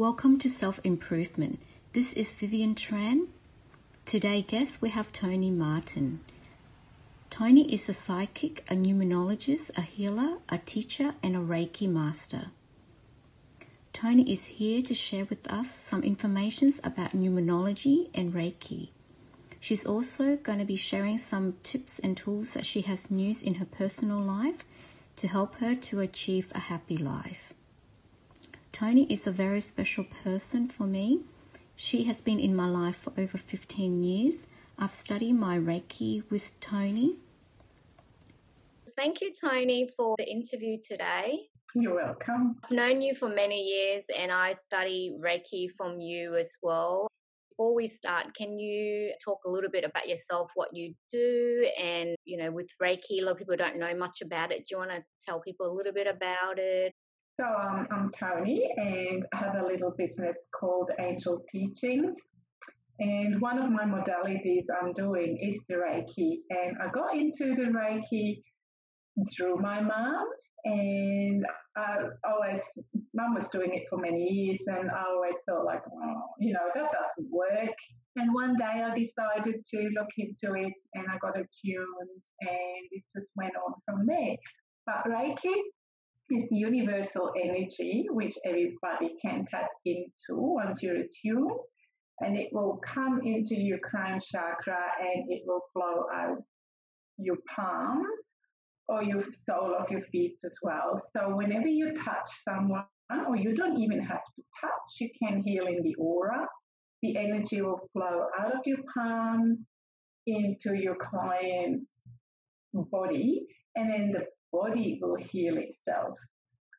Welcome to Self Improvement. This is Vivianne Tran. Today, guest we have Toni Martin. Toni is a psychic, a numerologist, a healer, a teacher, and a Reiki master. Toni is here to share with us some information about numerology and Reiki. She's also going to be sharing some tips and tools that she has used in her personal life to help her to achieve a happy life. Toni is a very special person for me. She has been in my life for over 15 years. I've studied my Reiki with Toni. Thank you, Toni, for the interview today. You're welcome. I've known you for many years and I study Reiki from you as well. Before we start, can you talk a little bit about yourself, what you do? And, you know, with Reiki, a lot of people don't know much about it. Do you want to tell people a little bit about it? So um, I'm Toni and I have a little business called Angel Teachings. And one of my modalities I'm doing is the Reiki. And I got into the Reiki through my mom. And I always, mum was doing it for many years. And I always thought, like, oh, you know, that doesn't work. And one day I decided to look into it and I got attuned and it just went on from there. But Reiki is the universal energy which everybody can tap into once you're attuned, and it will come into your crown chakra and it will flow out your palms or your sole of your feet as well. So whenever you touch someone, or you don't even have to touch, you can heal in the aura. The energy will flow out of your palms into your client's body, and then the body will heal itself.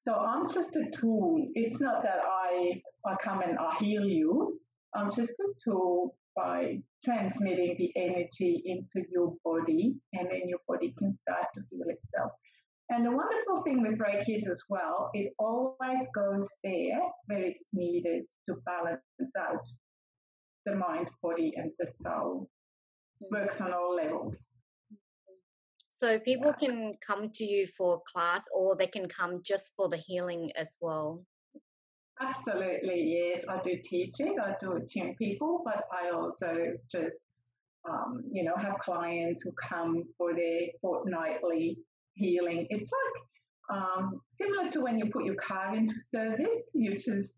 So I'm just a tool. It's not that I, I come and I heal you. I'm just a tool by transmitting the energy into your body, and then your body can start to heal itself. And the wonderful thing with Reiki is as well, it always goes there where it's needed to balance out the mind, body, and the soul. Works on all levels. So people can come to you for class or they can come just for the healing as well. Absolutely, yes. I do teaching, I do attune people, but I also just, um, you know, have clients who come for their fortnightly healing. It's like um, similar to when you put your car into service, you just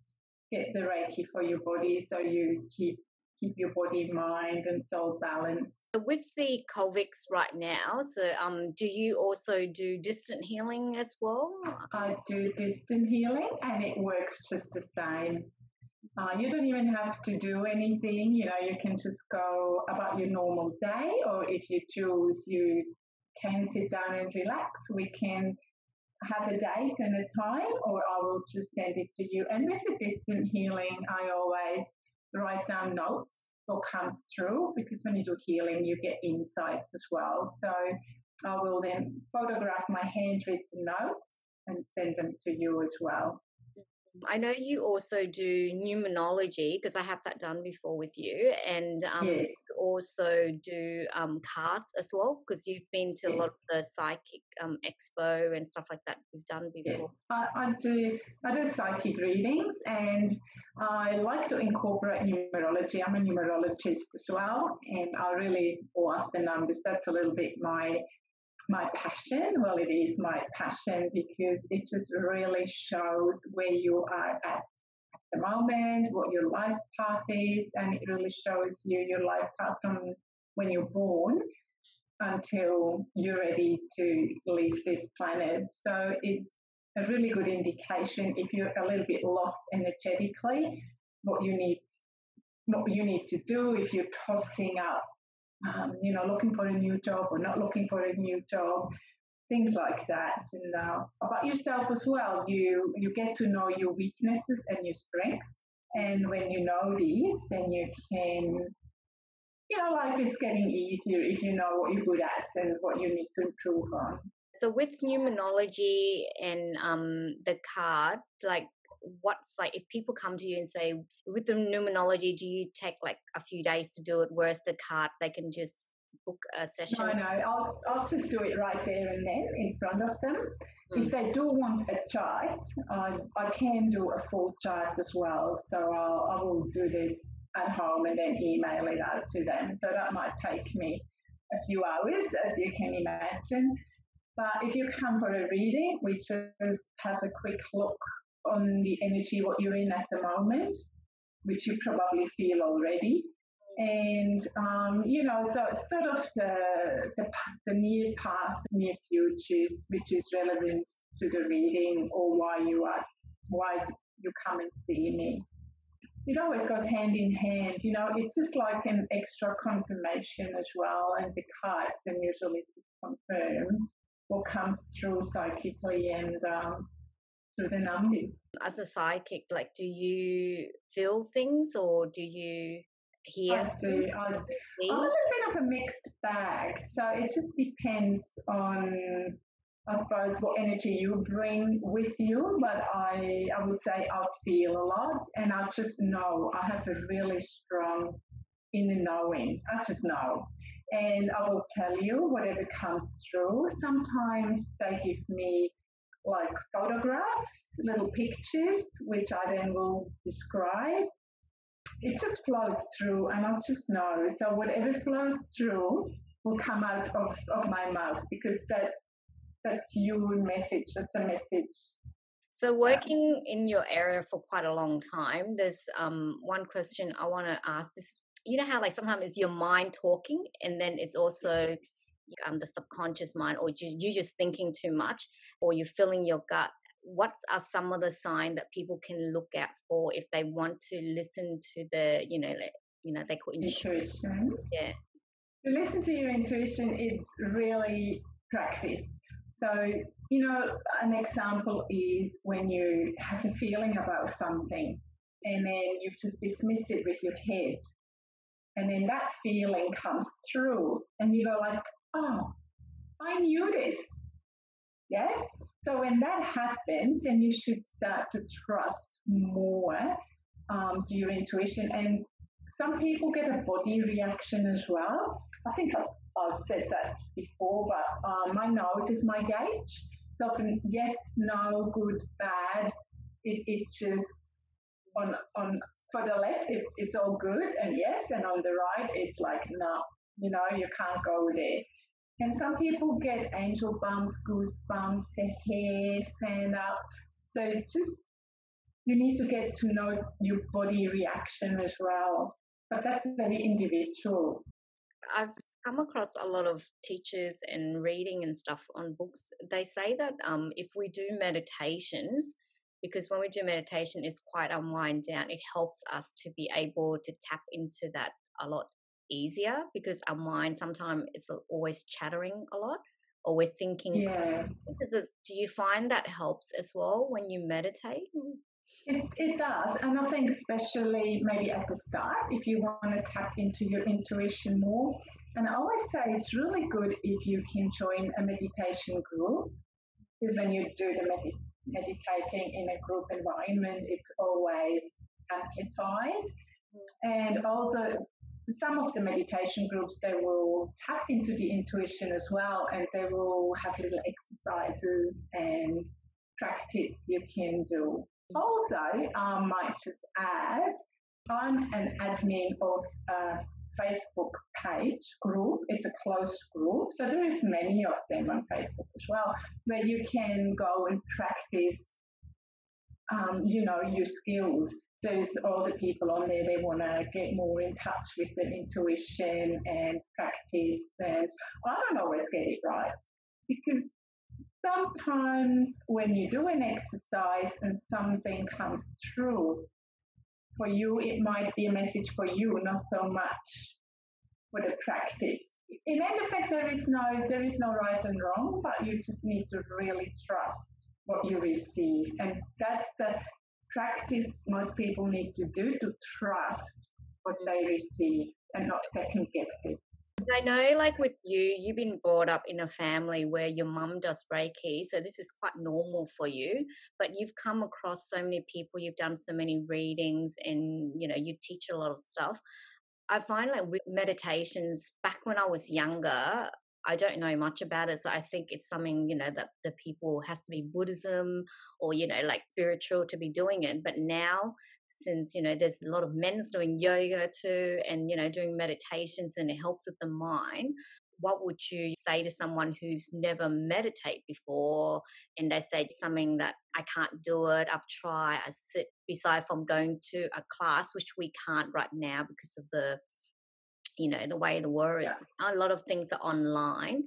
get the Reiki for your body so you keep keep your body, mind, and soul balanced. With the COVID right now, so um, do you also do distant healing as well? I do distant healing, and it works just the same. Uh, you don't even have to do anything. You know, you can just go about your normal day, or if you choose, you can sit down and relax. We can have a date and a time, or I will just send it to you. And with the distant healing, I always write down notes or comes through because when you do healing, you get insights as well. So I will then photograph my handwritten notes and send them to you as well. I know you also do numerology because I have that done before with you, and um, yes. also do um, cards as well because you've been to yes. a lot of the psychic um, expo and stuff like that we've done before. I, I, do. I do psychic readings, and I like to incorporate numerology. I'm a numerologist as well, and I really go after numbers. That's a little bit my my passion. Well, it is my passion because it just really shows where you are at the moment, what your life path is, and it really shows you your life path from when you're born until you're ready to leave this planet. So it's a really good indication if you're a little bit lost energetically, what you need what you need to do if you're tossing up um, you know, looking for a new job or not looking for a new job, things like that. And uh, about yourself as well, you you get to know your weaknesses and your strengths. And when you know these, then you can, you know, life is getting easier if you know what you're good at and what you need to improve on. So with numerology and um, the card, like what's like if people come to you and say with the numerology do you take like a few days to do it whereas the card they can just book a session? No, no, I'll, I'll just do it right there and then in front of them. Mm. If they do want a chart, I, I can do a full chart as well. So I'll, I will do this at home and then email it out to them. So that might take me a few hours, as you can imagine. But if you come for a reading, we just have a quick look on the energy what you're in at the moment, which you probably feel already. And um, you know, so sort of the, the the near past, near futures, which is relevant to the reading or why you are why you come and see me. It always goes hand in hand, you know. It's just like an extra confirmation as well, and the cards and usually just confirm what comes through psychically and um, through the numbers. As a psychic, like, do you feel things or do you hear? I do. I, I'm a little bit of a mixed bag. So it just depends on, I suppose, what energy you bring with you. But I, I would say I feel a lot and I just know. I have a really strong inner knowing. I just know and I will tell you whatever comes through. Sometimes they give me like photographs, little pictures, which I then will describe. It just flows through, and I just know. So whatever flows through will come out of, of my mouth because that that's your message. That's a message. So working in your area for quite a long time, there's um, one question I want to ask. This you know how like sometimes it's your mind talking and then it's also um, the subconscious mind or you, you're just thinking too much or you're filling your gut what are some of the signs that people can look out for if they want to listen to the you know like, you know they call intuition? Mm-hmm. Yeah. To listen to your intuition it's really practice. So you know an example is when you have a feeling about something and then you just dismiss it with your head and then that feeling comes through, and you go like, oh, I knew this. Yeah. So when that happens, then you should start to trust more um, to your intuition. And some people get a body reaction as well. I think I've, I've said that before, but um, my nose is my gauge. So often, yes, no, good, bad, it, it just on on for the left, it's, it's all good and yes, and on the right, it's like, no, you know, you can't go there. And some people get angel bumps, goosebumps, the hair stand up. So just, you need to get to know your body reaction as well. But that's very individual. I've come across a lot of teachers and reading and stuff on books. They say that um, if we do meditations, because when we do meditation it's quite unwind down it helps us to be able to tap into that a lot easier because our mind sometimes is always chattering a lot or we're thinking yeah. do you find that helps as well when you meditate mm, it, it does and i think especially maybe at the start if you want to tap into your intuition more and i always say it's really good if you can join a meditation group because when you do the med- meditating in a group environment, it's always amplified. Mm. And also, some of the meditation groups, they will tap into the intuition as well, and they will have little exercises and practice you can do. Also, I might just add, I'm an admin of a Facebook page group. It's a closed group, so there is many of them on Facebook as well, where you can go and practice, um, you know, your skills. There's all the people on there. They want to get more in touch with their intuition and practice. And I don't always get it right because sometimes when you do an exercise and something comes through, for you, it might be a message for you, not so much for the practice. In end effect, there is no there is no right and wrong, but you just need to really trust what you receive, and that's the practice most people need to do to trust what they receive and not second guess it. I know, like with you, you've been brought up in a family where your mum does Reiki, so this is quite normal for you. But you've come across so many people, you've done so many readings, and you know, you teach a lot of stuff. I find like with meditations, back when I was younger, I don't know much about it. So I think it's something, you know, that the people has to be Buddhism or, you know, like spiritual to be doing it. But now, since, you know, there's a lot of men's doing yoga too and, you know, doing meditations and it helps with the mind. What would you say to someone who's never meditate before and they say something that I can't do it, I've tried, I sit beside from going to a class, which we can't right now because of the you know the way the world is yeah. a lot of things are online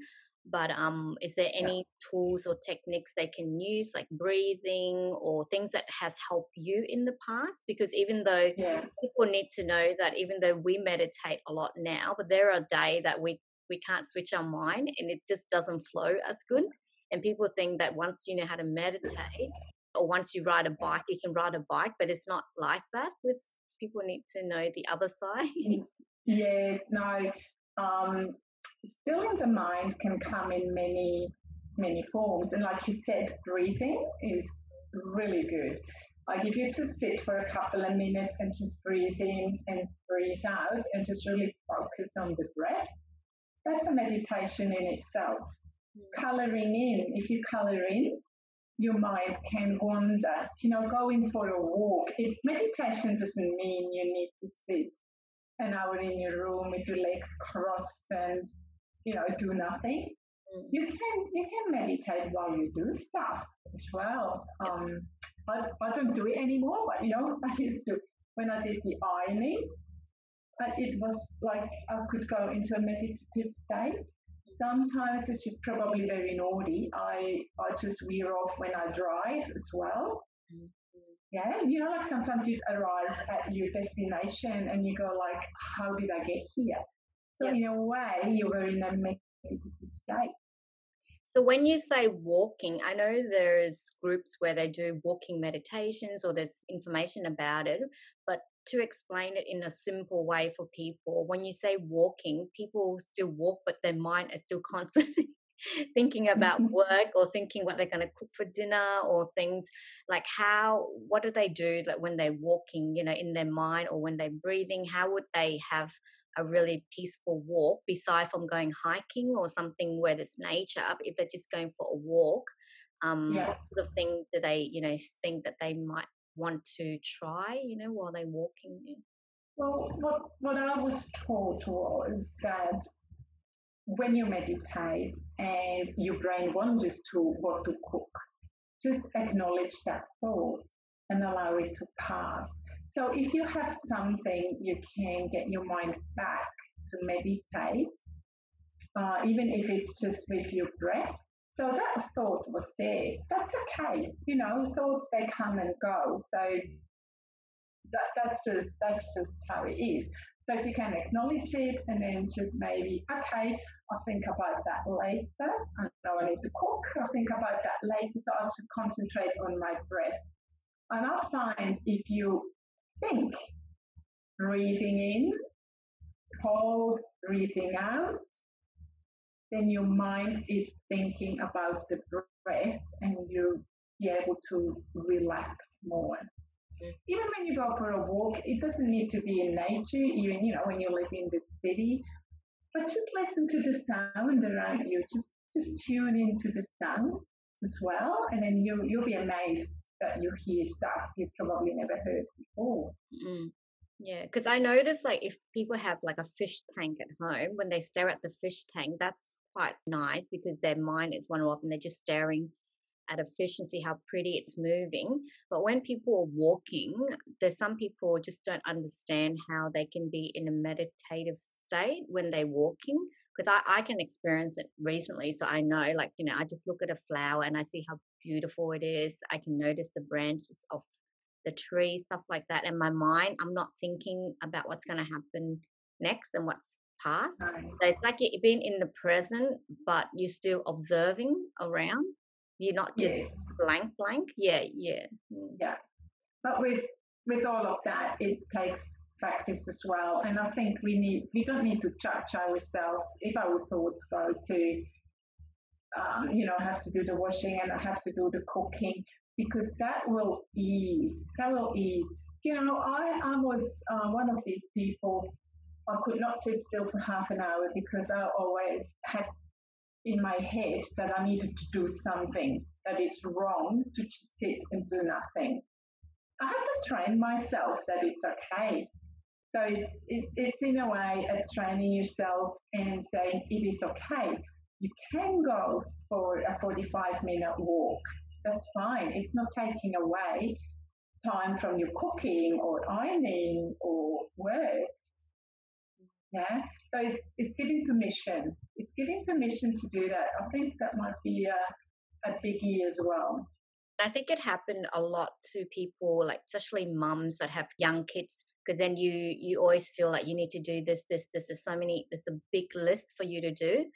but um is there any yeah. tools or techniques they can use like breathing or things that has helped you in the past because even though yeah. people need to know that even though we meditate a lot now but there are days that we we can't switch our mind and it just doesn't flow as good and people think that once you know how to meditate or once you ride a bike you can ride a bike but it's not like that with people need to know the other side Yes, no. Um, stilling the mind can come in many, many forms. And like you said, breathing is really good. Like if you just sit for a couple of minutes and just breathe in and breathe out and just really focus on the breath, that's a meditation in itself. Mm. Coloring in, if you color in, your mind can wander. You know, going for a walk. It, meditation doesn't mean you need to sit an hour in your room with your legs crossed and you know do nothing. Mm. You can you can meditate while you do stuff as well. Um, I, I don't do it anymore, but you know I used to when I did the ironing. Uh, it was like I could go into a meditative state. Sometimes, which is probably very naughty, I, I just wear off when I drive as well. Mm. Yeah, you know, like sometimes you arrive at your destination and you go like, how did I get here? So in a way, you were in a meditative state. So when you say walking, I know there's groups where they do walking meditations or there's information about it, but to explain it in a simple way for people, when you say walking, people still walk, but their mind is still constantly thinking about mm-hmm. work or thinking what they're going to cook for dinner or things like how what do they do like when they're walking you know in their mind or when they're breathing how would they have a really peaceful walk beside from going hiking or something where there's nature if they're just going for a walk um yeah. what sort of thing do they you know think that they might want to try you know while they're walking well what what i was taught was that when you meditate and your brain wanders to what to cook, just acknowledge that thought and allow it to pass. So if you have something, you can get your mind back to meditate, uh, even if it's just with your breath. So that thought was there. That's okay. You know, thoughts they come and go. So that, that's just that's just how it is. So if you can acknowledge it and then just maybe, okay, I'll think about that later. I know I need to cook. I'll think about that later. So I'll just concentrate on my breath. And I find if you think, breathing in, hold, breathing out, then your mind is thinking about the breath and you'll be able to relax more. Mm-hmm. Even when you go for a walk, it doesn't need to be in nature, even, you know, when you live in the city, but just listen to the sound around you. Just, just tune into the sound as well. And then you, you'll be amazed that you hear stuff you've probably never heard before. Mm. Yeah, because I notice like if people have like a fish tank at home, when they stare at the fish tank, that's quite nice because their mind is one off and they're just staring at a fish and see how pretty it's moving. But when people are walking, there's some people just don't understand how they can be in a meditative state when they're walking. Because I, I can experience it recently. So I know, like, you know, I just look at a flower and I see how beautiful it is. I can notice the branches of the tree, stuff like that. And my mind, I'm not thinking about what's going to happen next and what's past. So it's like you're being in the present, but you're still observing around. You're not just yes. blank, blank. Yeah, yeah, mm. yeah. But with with all of that, it takes practice as well. And I think we need we don't need to judge ourselves if our thoughts go to, um, you know, I have to do the washing and I have to do the cooking because that will ease. That will ease. You know, I I was uh, one of these people I could not sit still for half an hour because I always had in my head that I needed to do something, that it's wrong to just sit and do nothing. I have to train myself that it's okay. So it's, it's, it's in a way of training yourself and saying it is okay. You can go for a 45 minute walk. That's fine. It's not taking away time from your cooking or ironing or work. Yeah. So it's it's giving permission. It's giving permission to do that. I think that might be a, a biggie as well. I think it happened a lot to people, like especially mums that have young kids, because then you you always feel like you need to do this, this, this. There's so many. There's a big list for you to do,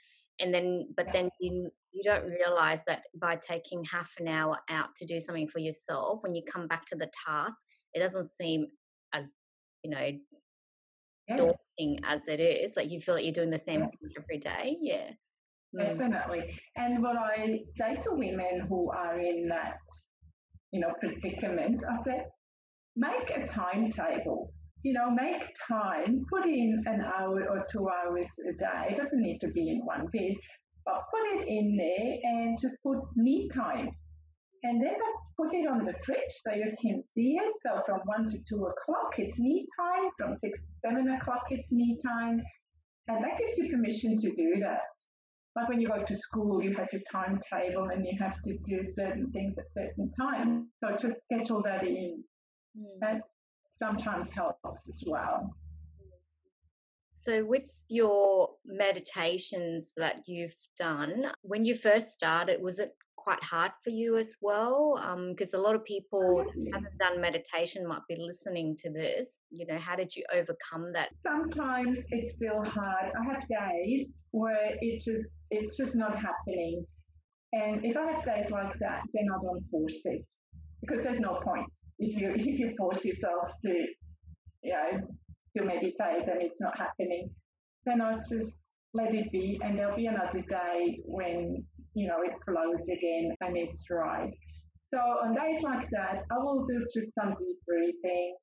and then but yeah. then you you don't realize that by taking half an hour out to do something for yourself, when you come back to the task, it doesn't seem as you know. Daunting as it is. Like you feel like you're doing the same thing every day. Yeah. Definitely. And what I say to women who are in that, you know, predicament, I said, make a timetable. You know, make time, put in an hour or two hours a day. It doesn't need to be in one bit, but put it in there and just put me time. And then I put it on the fridge so you can see it. So from one to two o'clock, it's me time. From six to seven o'clock, it's me time. And that gives you permission to do that. Like when you go to school, you have your timetable and you have to do certain things at certain times. So just schedule that in. Mm. That sometimes helps as well. So, with your meditations that you've done, when you first started, was it quite hard for you as well? Because um, a lot of people haven't done meditation might be listening to this. You know, how did you overcome that? Sometimes it's still hard. I have days where it just it's just not happening, and if I have days like that, then I don't force it because there's no point if you if you force yourself to, you know, to meditate and it's not happening. Then I just let it be, and there'll be another day when you know, it flows again and it's right. So on days like that, I will do just some deep breathing.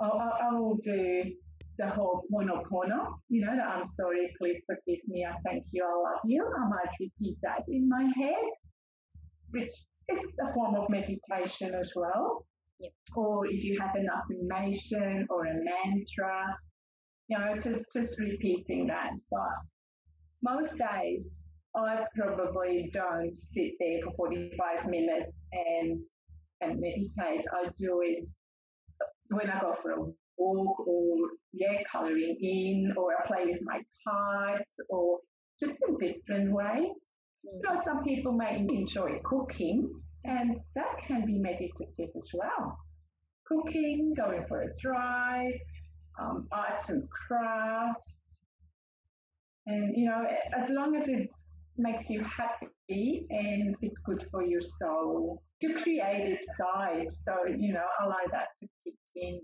I, I, I will do the whole Ho'oponopono, you know, the I'm sorry, please forgive me, I thank you, I love you. I might repeat that in my head, which is a form of meditation as well. Yep. Or if you have an affirmation or a mantra, you know, just just repeating that. But most days I probably don't sit there for 45 minutes and and meditate. I do it when I go for a walk or yeah, coloring in or I play with my cards or just in different ways. You know, some people may enjoy cooking and that can be meditative as well. Cooking, going for a drive, um, arts and crafts. And you know, as long as it's makes you happy and it's good for your soul. Your creative side. So, you know, allow that to kick in.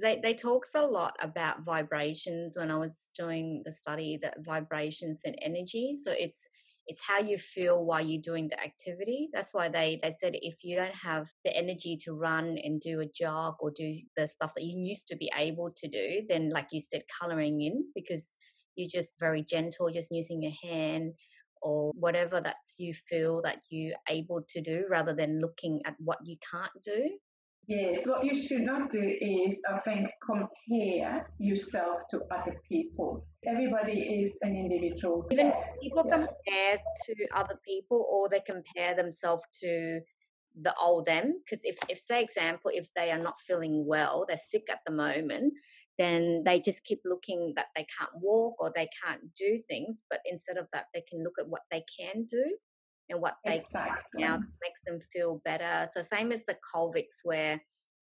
They, they talks a lot about vibrations when I was doing the study that vibrations and energy. So it's it's how you feel while you're doing the activity. That's why they, they said if you don't have the energy to run and do a jog or do the stuff that you used to be able to do, then like you said, coloring in because you're just very gentle, just using your hand or whatever that you feel that you're able to do rather than looking at what you can't do? Yes, what you should not do is, I think, compare yourself to other people. Everybody is an individual. Even people yeah. compare to other people or they compare themselves to the old them. Because if, if, say, example, if they are not feeling well, they're sick at the moment, then they just keep looking that they can't walk or they can't do things. But instead of that, they can look at what they can do and what they exactly. can now makes them feel better. So same as the Colvix where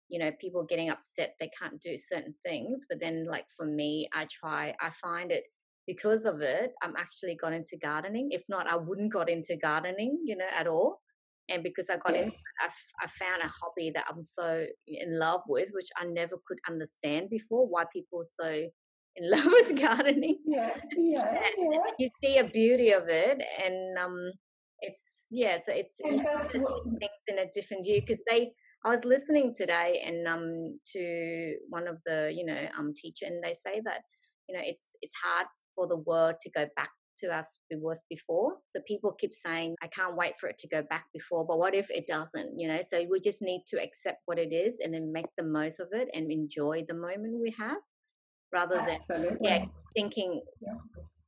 you know people getting upset they can't do certain things but then like for me i try i find it because of it i'm actually got into gardening if not i wouldn't got into gardening you know at all and because I got in, I, I found a hobby that I'm so in love with, which I never could understand before. Why people are so in love with gardening? Yeah, yeah, yeah. You see a beauty of it, and um, it's yeah. So it's, it's what... things in a different view because they. I was listening today and um to one of the you know um teacher and they say that you know it's it's hard for the world to go back to as it was before. So people keep saying, I can't wait for it to go back before, but what if it doesn't? You know, so we just need to accept what it is and then make the most of it and enjoy the moment we have rather Absolutely. than yeah, thinking yeah.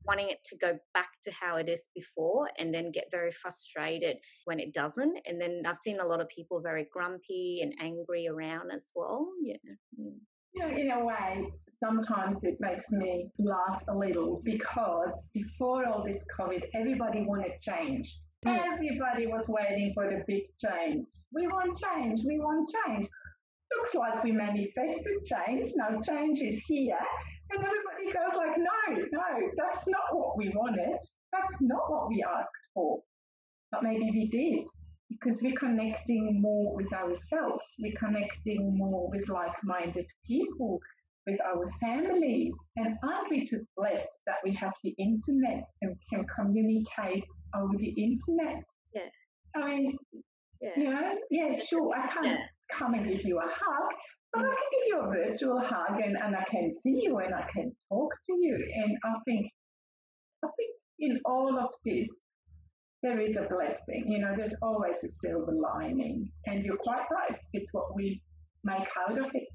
wanting it to go back to how it is before and then get very frustrated when it doesn't. And then I've seen a lot of people very grumpy and angry around as well. Yeah. Mm. You know, in a way, sometimes it makes me laugh a little because before all this COVID, everybody wanted change. Mm. Everybody was waiting for the big change. We want change. We want change. Looks like we manifested change. No, change is here. And everybody goes like, no, no, that's not what we wanted. That's not what we asked for. But maybe we did because we're connecting more with ourselves. We're connecting more with like-minded people with our families. And aren't we just blessed that we have the internet and can communicate over the internet? Yeah. I mean, yeah. you know, yeah, sure, I can't yeah. come and give you a hug, but I can give you a virtual hug and, and I can see you and I can talk to you. And I think, I think in all of this, there is a blessing. You know, there's always a silver lining. And you're quite right. It's what we make out of it.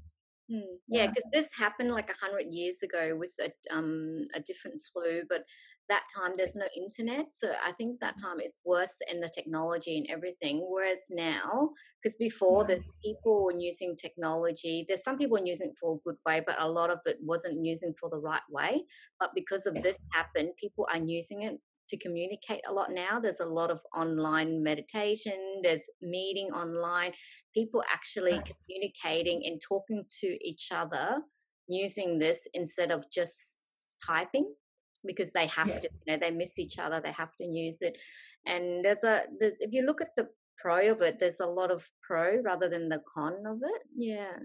Mm, yeah, because this happened like a hundred years ago with a um a different flu, but that time there's no internet, so I think that time it's worse in the technology and everything. Whereas now, because before there's people using technology, there's some people using it for a good way, but a lot of it wasn't using for the right way. But because of this happened, people are using it to communicate a lot now. There's a lot of online meditation, there's meeting online, people actually communicating and talking to each other using this instead of just typing because they have to you know they miss each other they have to use it. And there's a there's if you look at the pro of it there's a lot of pro rather than the con of it. Yeah.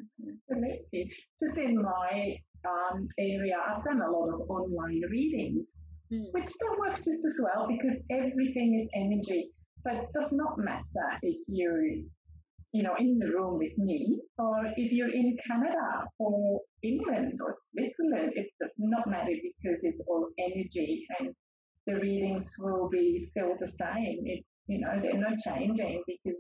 Absolutely. Just in my um, area i've done a lot of online readings mm. which don't work just as well because everything is energy. So it does not matter if you're, you know, in the room with me or if you're in Canada or England or Switzerland. It does not matter because it's all energy and the readings will be still the same. It, you know, they're not changing because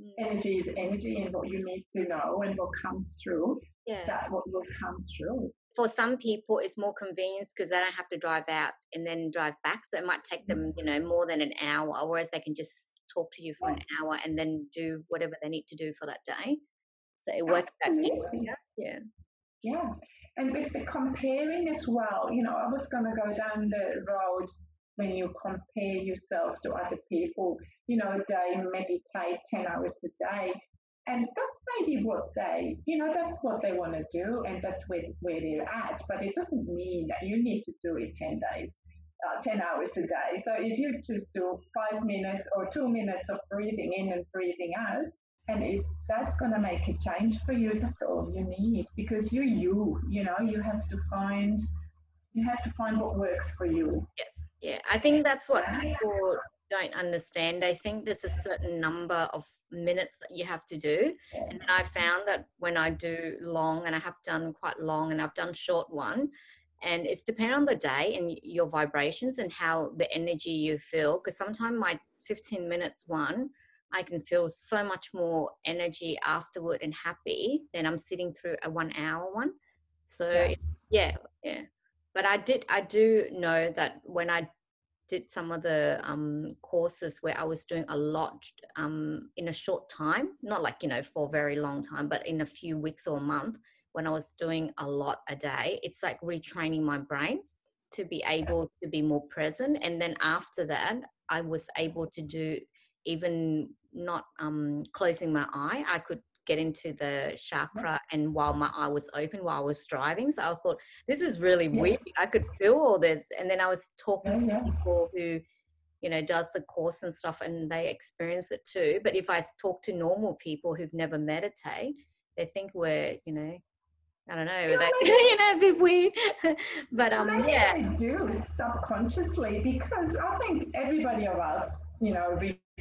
mm. energy is energy and what you need to know and what comes through, yeah. that what will come through for some people it's more convenient because they don't have to drive out and then drive back so it might take them you know more than an hour whereas they can just talk to you for an hour and then do whatever they need to do for that day. So it works Absolutely. that yeah. Yeah. And with the comparing as well you know i was going to go down the road when you compare yourself to other people you know they meditate 10 hours a day and that's maybe what they, you know, that's what they want to do, and that's where, where they're at. But it doesn't mean that you need to do it 10 days, uh, 10 hours a day. So if you just do five minutes or two minutes of breathing in and breathing out, and if that's going to make a change for you, that's all you need because you're you, you know, you have to find, you have to find what works for you. Yes. Yeah. I think that's what people don't understand. I think there's a certain number of minutes that you have to do. And then I found that when I do long, and I have done quite long, and I've done short one, and it's dependent on the day and your vibrations and how the energy you feel. Because sometimes my 15 minutes one, I can feel so much more energy afterward and happy than I'm sitting through a one hour one. So yeah, yeah. yeah. But I did, I do know that when I did some of the um, courses where I was doing a lot um, in a short time, not like, you know, for a very long time, but in a few weeks or a month when I was doing a lot a day, it's like retraining my brain to be able to be more present. And then after that, I was able to do even not um, closing my eye, I could get into the chakra and while my eye was open while I was driving. So I thought, this is really yeah. weird. I could feel all this. And then I was talking to people who, you know, does the course and stuff and they experience it too. But if I talk to normal people who've never meditate, they think we're, you know, I don't know, you know, you know, a bit weird. but um, yeah, I do subconsciously because I think everybody of us, you know,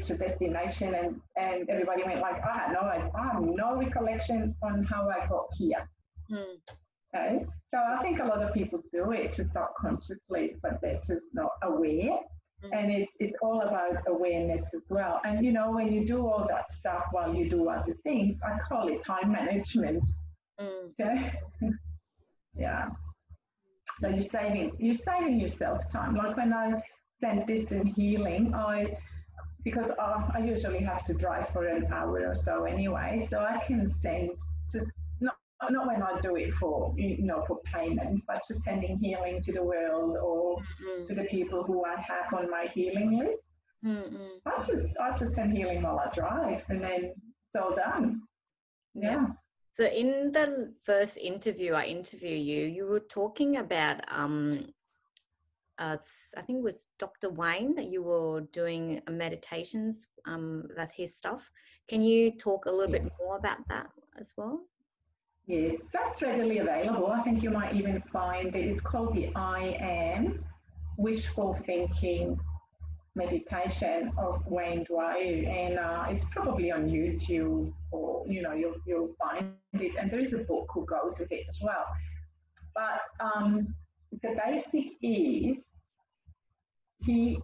a destination and, and everybody went like, I had no, I have no recollection on how I got here. Mm. Okay, so I think a lot of people do it just subconsciously, but they're just not aware. Mm-hmm. And it's it's all about awareness as well. And you know, when you do all that stuff while you do other things, I call it time management. Mm. Okay. yeah. So you're saving you're saving yourself time. Like when I send distant healing, I because I, I usually have to drive for an hour or so anyway, so I can send just not not when I do it for you know for payment, but just sending healing to the world or mm-hmm. to the people who I have on my healing list. Mm-hmm. I just I just send healing while I drive, and then it's all done. yeah. yeah. So in the first interview I interview you, you were talking about um uh, I think it was Dr. Wayne that you were doing meditations um that his stuff. Can you talk a little bit more about that as well? Yes, that's readily available. I think you might even find it. It's called the I Am Wishful Thinking meditation of Wayne Dyer, and uh, it's probably on YouTube or you know you'll you'll find it. And there is a book who goes with it as well. But um, the basic is he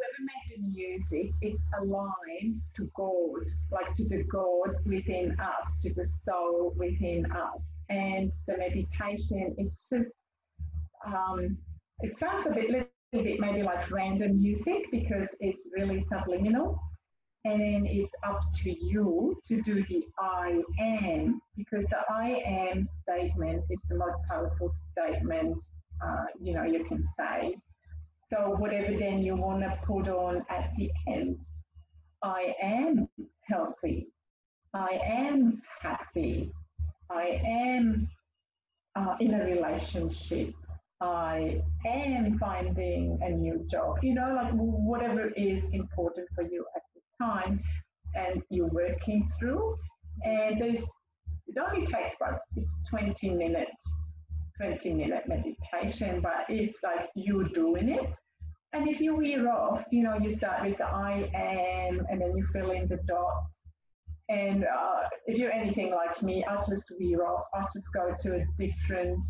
whoever made the music, it's aligned to God, like to the God within us, to the soul within us. And the meditation, it's just um, it sounds a bit little bit maybe like random music because it's really subliminal. And then it's up to you to do the I am because the I am statement is the most powerful statement uh, you know you can say. So whatever then you want to put on at the end, I am healthy, I am happy, I am uh, in a relationship, I am finding a new job, you know, like whatever is important for you at the time and you're working through. And there's, it only takes about, it's 20 minutes, 20 minute meditation, but it's like you doing it. And if you veer off, you know, you start with the I am, and then you fill in the dots. And uh, if you're anything like me, I'll just veer off. I'll just go to a different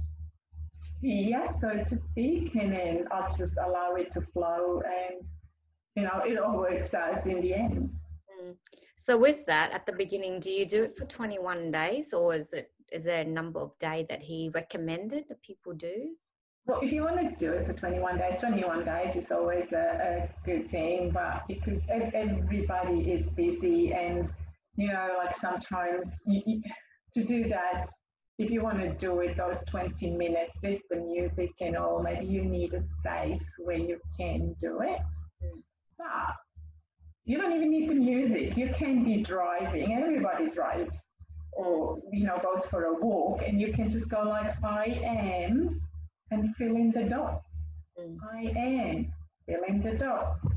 sphere, so to speak, and then I'll just allow it to flow, and you know, it all works out in the end. Mm. So, with that, at the beginning, do you do it for 21 days, or is it is there a number of day that he recommended that people do? Well, if you want to do it for 21 days, 21 days is always a, a good thing, but because everybody is busy and, you know, like sometimes you, to do that, if you want to do it those 20 minutes with the music and all, maybe you need a space where you can do it. Mm. But you don't even need the music. You can be driving. Everybody drives or, you know, goes for a walk and you can just go like, I am and fill in the dots. Mm. I am, fill in the dots.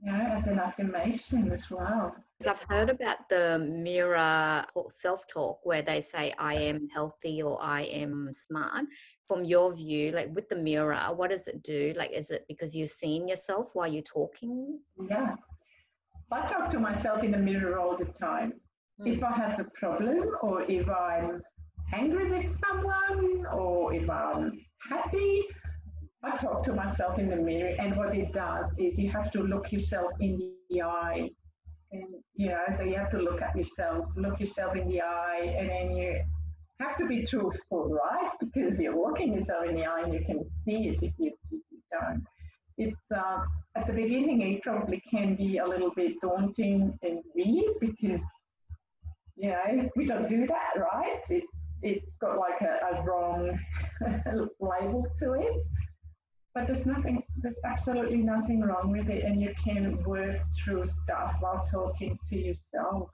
Yeah, as an affirmation as well. I've heard about the mirror self talk where they say, I am healthy or I am smart. From your view, like with the mirror, what does it do? Like, is it because you're seeing yourself while you're talking? Yeah. I talk to myself in the mirror all the time. If I have a problem or if I'm angry with someone or if I'm happy, I talk to myself in the mirror. And what it does is you have to look yourself in the eye and you know, so you have to look at yourself, look yourself in the eye, and then you have to be truthful, right? Because you're looking yourself in the eye and you can see it if you, if you don't. It's uh, at the beginning, it probably can be a little bit daunting and weird because you know we don't do that, right? It's it's got like a, a wrong label to it. But there's nothing there's absolutely nothing wrong with it and you can work through stuff while talking to yourself.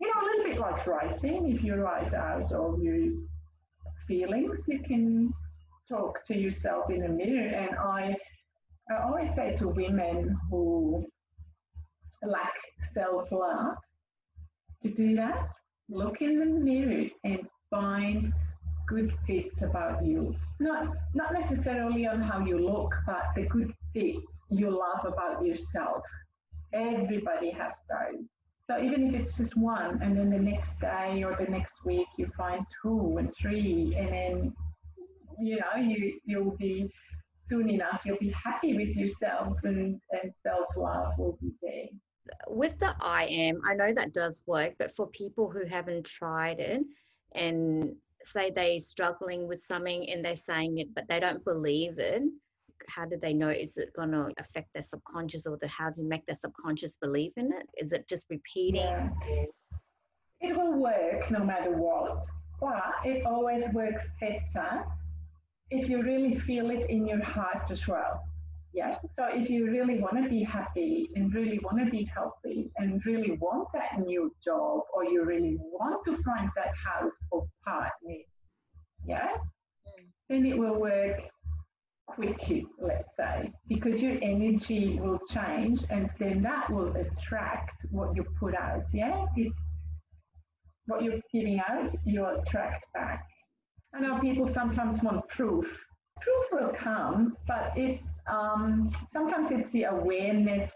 You know a little bit like writing. If you write out all your feelings you can talk to yourself in a mirror. And i i always say to women who lack self-love to do that look in the mirror and find good bits about you. Not not necessarily on how you look, but the good bits you love about yourself. Everybody has those. So even if it's just one, and then the next day or the next week you find two and three, and then you know you you'll be soon enough you'll be happy with yourself and, and self love will be there. With the I am, I know that does work, but for people who haven't tried it and say they're struggling with something and they're saying it, but they don't believe it, how do they know? Is it going to affect their subconscious or the how do you make their subconscious believe in it? Is it just repeating? Yeah. it will work no matter what but it always works better if you really feel it in your heart as well yeah so if you really want to be happy and really want to be healthy and really want that new job or you really want to find that house or partner yeah mm. then it will work quickly, let's say, because your energy will change and then that will attract what you put out. Yeah, it's what you're giving out, you attract back. I know people sometimes want proof. Proof will come, but it's um, sometimes it's the awareness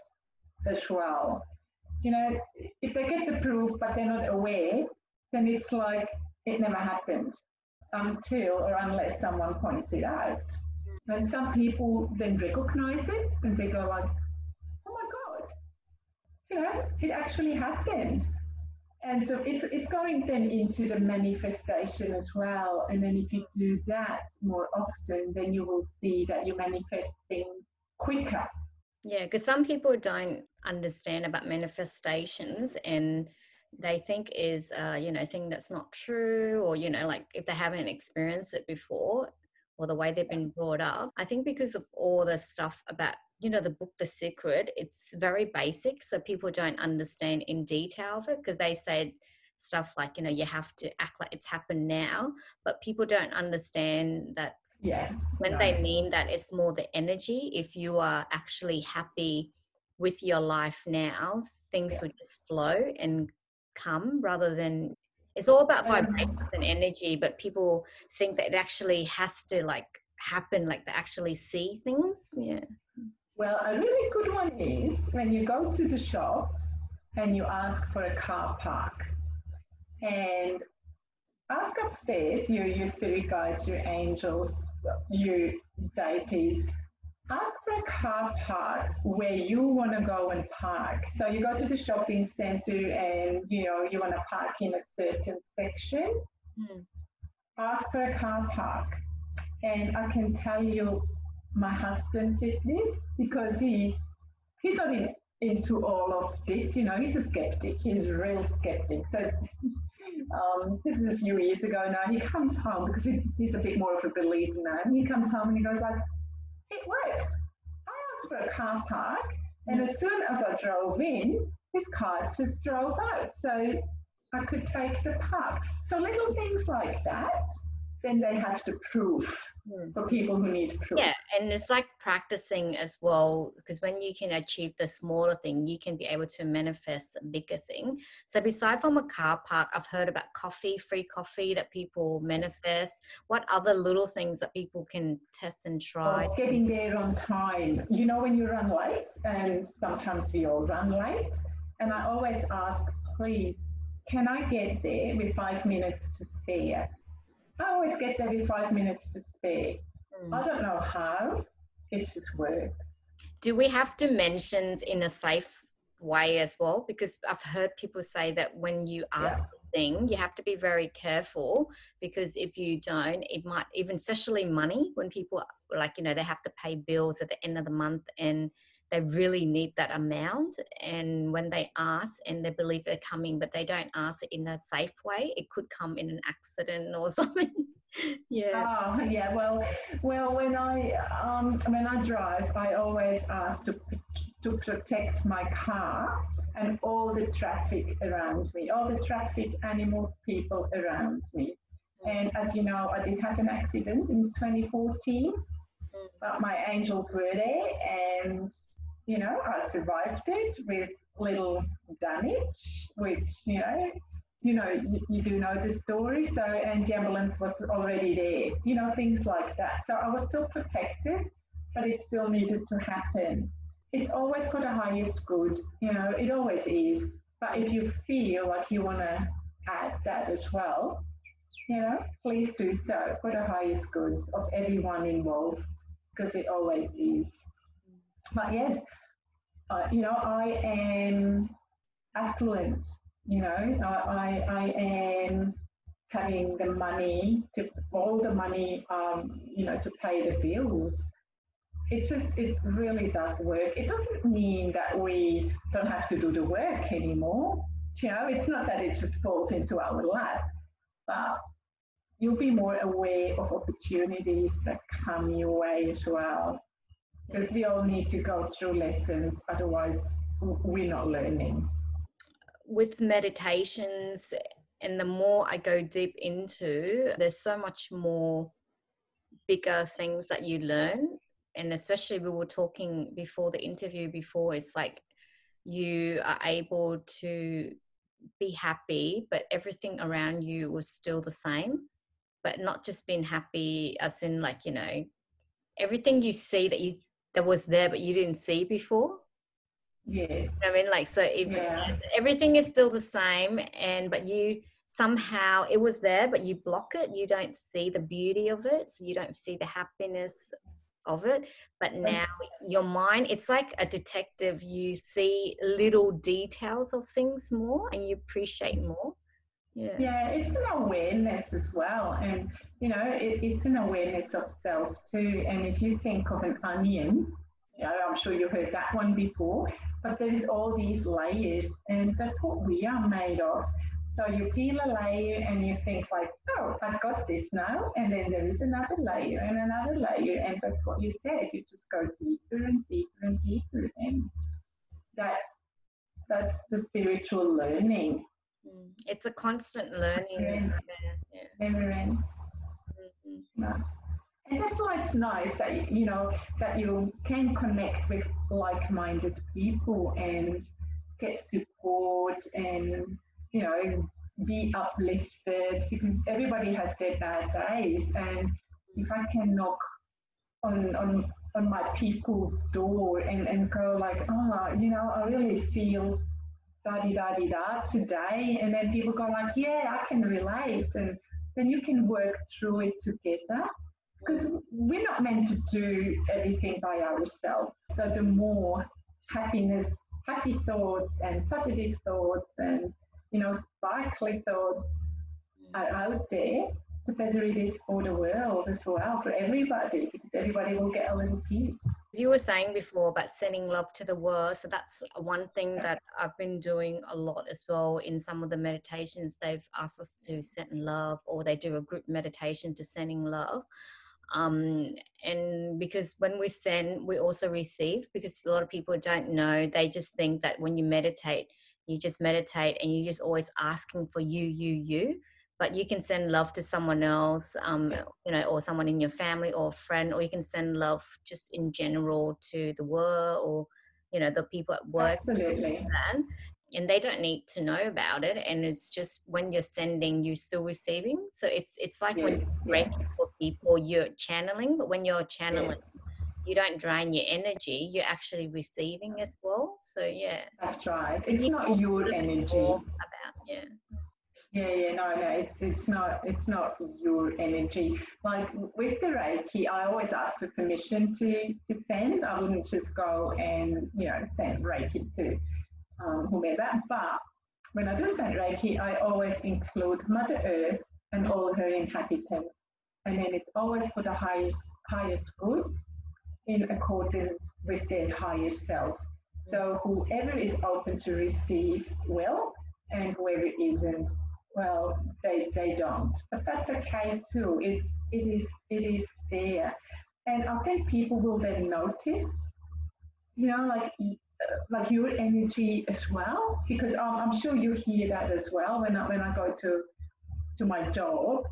as well. You know, if they get the proof but they're not aware, then it's like it never happened until or unless someone points it out. And some people then recognize it and they go like, oh my God, you know, it actually happens. And so it's, it's going then into the manifestation as well. And then if you do that more often, then you will see that you manifest things quicker. Yeah, because some people don't understand about manifestations and they think is uh, you know thing that's not true or you know like if they haven't experienced it before or the way they've been brought up. I think because of all the stuff about you know the book the secret it's very basic so people don't understand in detail of it because they say stuff like you know you have to act like it's happened now but people don't understand that yeah when no. they mean that it's more the energy if you are actually happy with your life now things yeah. would just flow and come rather than it's all about vibrations and energy but people think that it actually has to like happen like they actually see things yeah well a really good one is when you go to the shops and you ask for a car park and ask upstairs your, your spirit guides your angels your deities ask for a car park where you want to go and park. So you go to the shopping center and you know you want to park in a certain section. Mm. Ask for a car park, and I can tell you, my husband did this because he he's not in, into all of this. You know, he's a skeptic. He's a real skeptic. So. Um, this is a few years ago now. He comes home because he, he's a bit more of a believer now. He comes home and he goes like, it worked. I asked for a car park, and as soon as I drove in, his car just drove out. So I could take the park. So little things like that then they have to prove mm. for people who need proof. Yeah, and it's like practicing as well because when you can achieve the smaller thing, you can be able to manifest a bigger thing. So beside from a car park, I've heard about coffee, free coffee that people manifest. What other little things that people can test and try? Well, getting there on time. You know when you run late, and sometimes we all run late, and I always ask, please, can I get there with five minutes to spare? I always get there with five minutes to spare. Mm. I don't know how, it just works. Do we have dimensions in a safe way as well? Because I've heard people say that when you ask yeah. thing, you have to be very careful because if you don't, it might even especially money when people like you know they have to pay bills at the end of the month and they really need that amount and when they ask and they believe they're coming but they don't ask it in a safe way it could come in an accident or something. Yeah. Oh yeah well well when i um when i drive i always ask to to protect my car and all the traffic around me all the traffic animals people around me. And as you know i did have an accident in 2014 mm. but my angels were there and you know, I survived it with little damage, which, you know, you know, you, you, do know the story. So, and the ambulance was already there, you know, things like that. So I was still protected, but it still needed to happen. It's always got the highest good, you know, it always is. But if you feel like you want to add that as well, you know, please do so for the highest good of everyone involved, because it always is. But yes, uh, you know, I am affluent. You know, I, I, I am having the money to all the money, um, you know, to pay the bills. It just it really does work. It doesn't mean that we don't have to do the work anymore. You know, it's not that it just falls into our lap, but you'll be more aware of opportunities that come your way as well. Because we all need to go through lessons, otherwise, we're not learning. With meditations, and the more I go deep into, there's so much more bigger things that you learn. And especially, we were talking before the interview, before it's like you are able to be happy, but everything around you was still the same but not just being happy as in like you know everything you see that you that was there but you didn't see before? Yes. You know i mean? Like so if, yeah. everything is still the same and but you somehow it was there but you block it. You don't see the beauty of it. So you don't see the happiness of it. But mm. now your mind it's like a detective. You see little details of things more and you appreciate mm. more yeah. yeah, it's an awareness as well. And, you know, it, it's an awareness of self too. And if you think of an onion, you know, I'm sure you've heard that one before, but there's all these layers, and that's what we are made of. So you peel a layer and you think like, oh, I've got this now, and then there is another layer and another layer, and that's what you said. You just go deeper and deeper and deeper, and that's that's the spiritual learning. It's a constant learning. Yeah. Mm-hmm. And that's why it's nice that you know that you can connect with like-minded people and get support and you know be uplifted because everybody has their bad days and if I can knock on on on my people's door and, and go like, oh, you know, I really feel da di da di da today, and then people go like, yeah, I can relate, and then you can work through it together because we're not meant to do everything by ourselves. So the more happiness, happy thoughts, and positive thoughts, and you know, sparkly thoughts mm. are out there, the better it is for the world as well, for everybody, because everybody will get a little piece you were saying before about sending love to the world so that's one thing that i've been doing a lot as well in some of the meditations. They've asked us to send love or they do a group meditation to sending love. Um, and because when we send we also receive because a lot of people don't know. They just think that when you meditate you just meditate and you're just always asking for you you you but you can send love to someone else um, you know or someone in your family or a friend or you can send love just in general to the world or you know the people at work absolutely. and they don't need to know about it and it's just when you're sending you're still receiving. So it's it's like yes, when you're yeah. for people you're channeling but when you're channeling yes. you don't drain your energy you're actually receiving as well. So yeah. That's right. It's not your energy. about yeah yeah, yeah, no, no, it's it's not it's not your energy. Like with the Reiki, I always ask for permission to to send. I wouldn't just go and you know send Reiki to um, whomever. But when I do send Reiki, I always include Mother Earth and all her inhabitants, and then it's always for the highest highest good, in accordance with their highest self. So whoever is open to receive will, and whoever isn't well, they, they don't. But that's okay too. It, it, is, it is there. And I think people will then notice, you know, like like your energy as well, because um, I'm sure you hear that as well when I, when I go to to my job.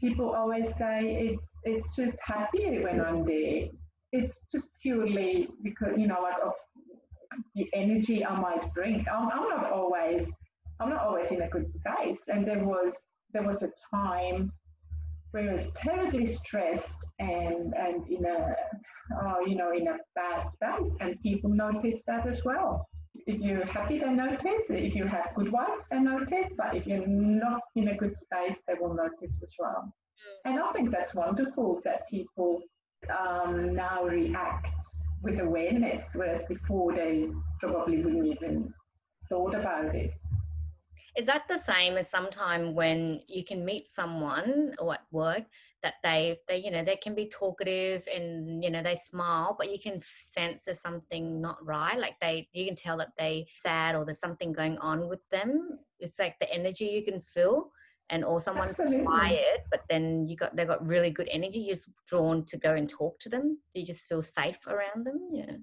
People always say it's it's just happier when I'm there. It's just purely because you know like of the energy I might bring. I'm, I'm not always I'm not always in a good space. And there was there was a time where I was terribly stressed and and in a oh, you know in a bad space, and people noticed that as well. if you're happy, they notice. If you have good vibes, they notice. But if you're not in a good space, they will notice as well. Mm. And I think that's wonderful that people um, now react with awareness, whereas before they probably wouldn't even thought about it. Is that the same as sometime when you can meet someone or at work that they they you know they can be talkative and you know they smile but you can sense there's something not right? Like they you can tell that they sad or there's something going on with them? It's like the energy you can feel and or someone's Absolutely. quiet but then you got they got really good energy you're just drawn to go and talk to them? You just feel safe around them? Yeah.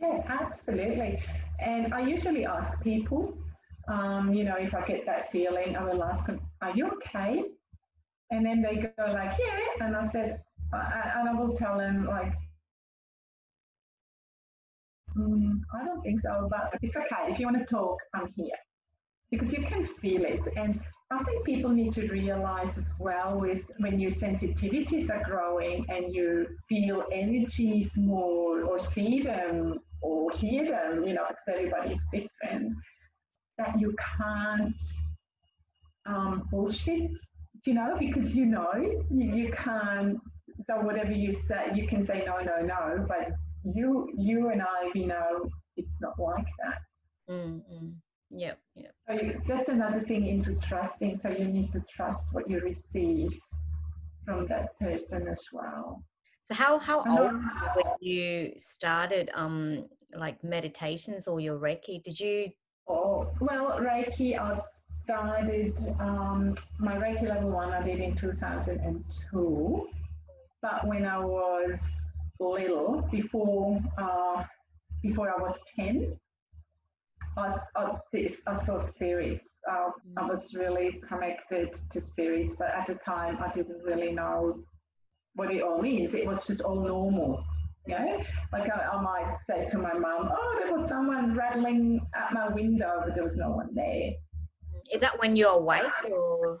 Yeah absolutely. And i usually ask people um, you know if i get that feeling i will ask them are you okay? And then they go like yeah and i said I, and i will tell them like mm, i don't think so but it's okay. If you want to talk i'm here. Because you can feel it. And I think people need to realize as well with when your sensitivities are growing and you feel energies more or see them or hear them, you know, because everybody's different, that you can't um, bullshit, you know, because you know you, you can't. So whatever you say, you can say no, no, no, but you, you and I, we know it's not like that. Mm-hmm. Yep, yep. So you, that's another thing into trusting. So you need to trust what you receive from that person as well. So how how old when you started um like meditations or your Reiki? Did you? Oh well, Reiki I started um, my Reiki level one I did in two thousand and two, but when I was little, before uh, before I was ten, I, I, I saw spirits. Uh, I mm. was really connected to spirits, but at the time I didn't really know what it all means. It was just all normal. You know, like I, I might say to my mum, "Oh, there was someone rattling at my window, but there was no one there." Is that when you're awake, or?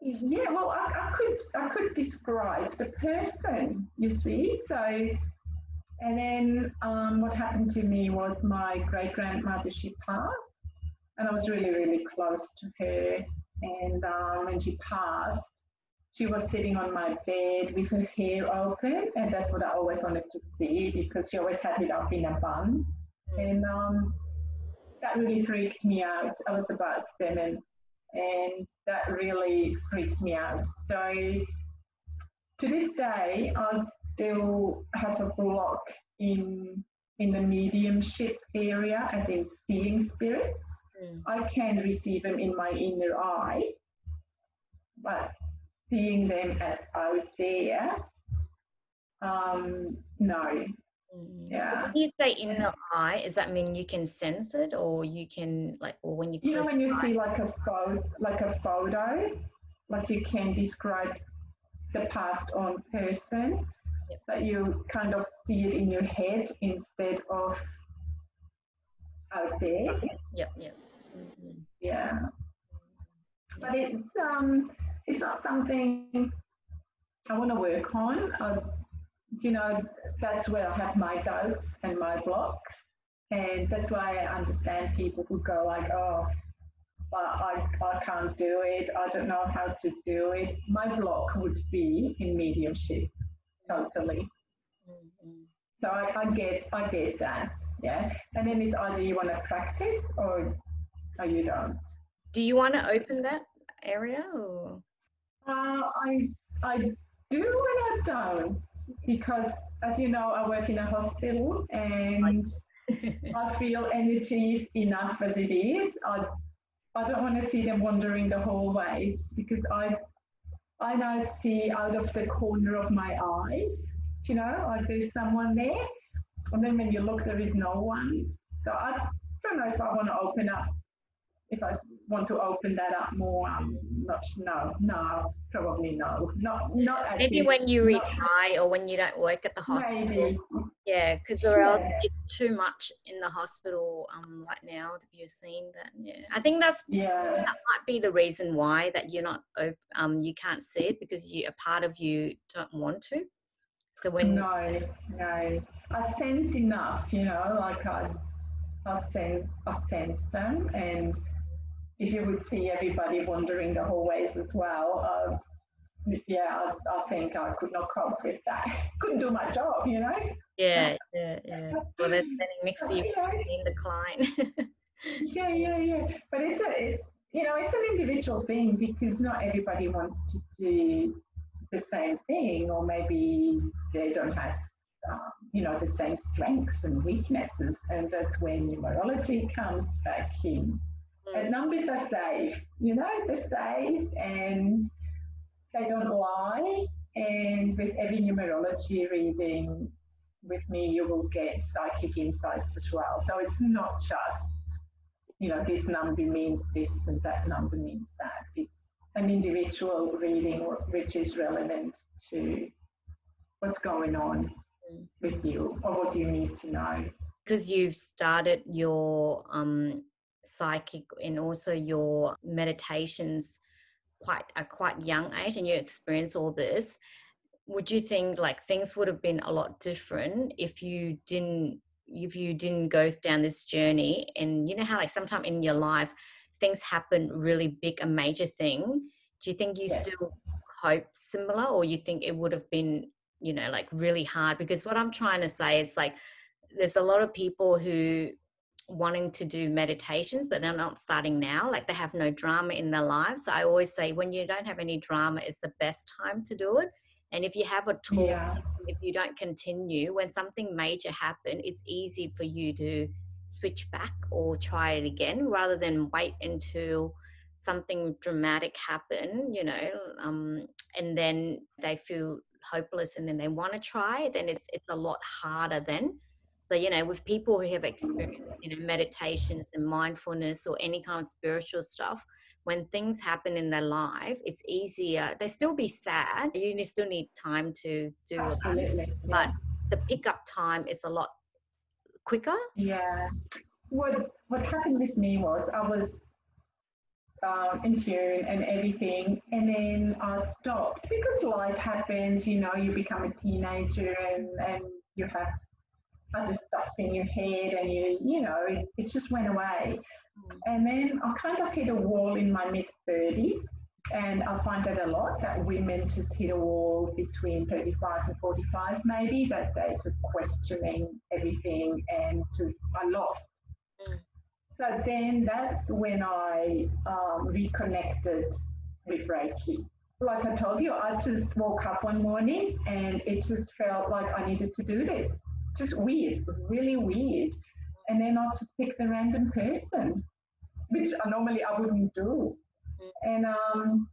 Yeah, well, I, I could I could describe the person. You see, so and then um, what happened to me was my great grandmother, she passed, and I was really, really close to her. And um, when she passed, she was sitting on my bed with her hair open, and that's what I always wanted to see because she always had it up in a bun. And um, that really freaked me out. I was about seven, and that really freaked me out. So to this day, I still have a block in in the mediumship area, as in seeing spirits. Mm. I can receive them in my inner eye, but seeing them as out there, um, no. Mm. Yeah. So when you say in inner eye, does that mean you can sense it, or you can like, or when you you know when you eye? see like a photo, like a photo, like you can describe the past on person, yep. but you kind of see it in your head instead of out there. Yep, yep. Mm-hmm. Yeah. But it's um it's not something I want to work on. Uh, you know, that's where I have my doubts and my blocks. And that's why I understand people who go like, oh, but I, I can't do it. I don't know how to do it. My block would be in mediumship, totally. Mm-hmm. So I, I get I get that, yeah. And then it's either you want to practice or or you don't. Do you want to open that area or? Uh, I I do and I don't because, as you know, I work in a hospital and I feel energies enough as it is. I I don't want to see them wandering the hallways because I I now see out of the corner of my eyes, you know, like there's someone there. And then when you look, there is no one. So I don't know if I want to open up, if I want to open that up more. Um, not, no, no, probably no. Not, not Maybe when you retire or when you don't work at the hospital. Maybe. Yeah, because or else yeah. it's too much in the hospital um, right now. Have you seen that? Yeah, I think that's yeah. That might be the reason why that you're not um you can't see it because you a part of you don't want to. So when no, no, I sense enough. You know, like I I sense, I sense them. And if you would see everybody wandering the hallways as well, uh, yeah, I, I, think I could not cope with that. Couldn't do my job, you know. Yeah, yeah, yeah. Well, that's it makes you in decline. yeah, yeah, yeah. But it's a, it, you know, it's an individual thing because not everybody wants to do the same thing, or maybe they don't have, um, you know, the same strengths and weaknesses, and that's where numerology comes back in. Mm. And numbers are safe, you know, they're safe and they don't lie. And with every numerology reading with me, you will get psychic insights as well. So it's not just, you know, this number means this and that number means that. It's an individual reading which is relevant to what's going on with you or what you need to know. Because you've started your um, psychic and also your meditations quite a quite young age and you experience all this would you think like things would have been a lot different if you didn't if you didn't go down this journey? And you know how like sometime in your life things happen really big a major thing. Do you think you still hope similar or you think it would have been you know like really hard? Because what i'm trying to say is like there's a lot of people who wanting to do meditations but they're not starting now like they have no drama in their lives. So i always say when you don't have any drama is the best time to do it. And if you have a talk yeah. if you don't continue when something major happen it's easy for you to switch back or try it again rather than wait until something dramatic happen you know um, and then they feel hopeless and then they want to try then it's it's a lot harder then so, you know, with people who have experienced, you know, meditations and mindfulness or any kind of spiritual stuff, when things happen in their life, it's easier. They still be sad. You still need time to do Absolutely. it. But the pickup time is a lot quicker. Yeah. What what happened with me was I was um, in tune and everything, and then I stopped because life happens. You know, you become a teenager and and you have other stuff in your head and you, you know, it, it just went away. Mm. And then I kind of hit a wall in my mid 30s. And I find that a lot that women just hit a wall between 35 and 45, maybe, that they're just questioning everything and just are lost. Mm. So then that's when I um, reconnected with Reiki. Like I told you, I just woke up one morning and it just felt like I needed to do this just weird, really weird. And then I just pick the random person, which I normally I wouldn't do. And um,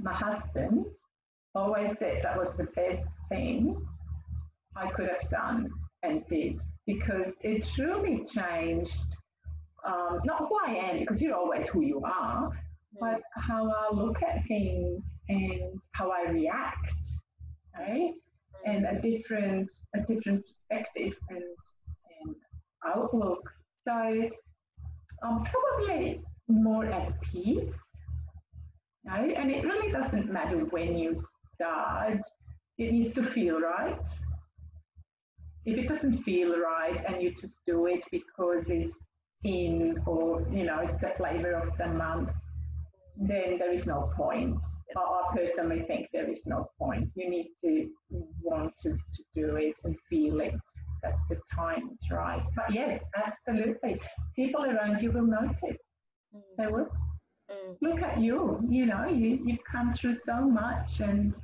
my husband always said that was the best thing I could have done and did because it truly changed um, not who I am, because you're always who you are, but how I look at things and how I react. Right? And a different a different perspective and, and outlook. So I'm probably more at peace. No? And it really doesn't matter when you start, it needs to feel right. If it doesn't feel right and you just do it because it's in or you know it's the flavor of the month then there is no point. I personally think there is no point. You need to want to, to do it and feel it that the time is right. But yes, absolutely. People around you will notice. Mm. They will. Mm. Look at you. You know, you, you've come through so much and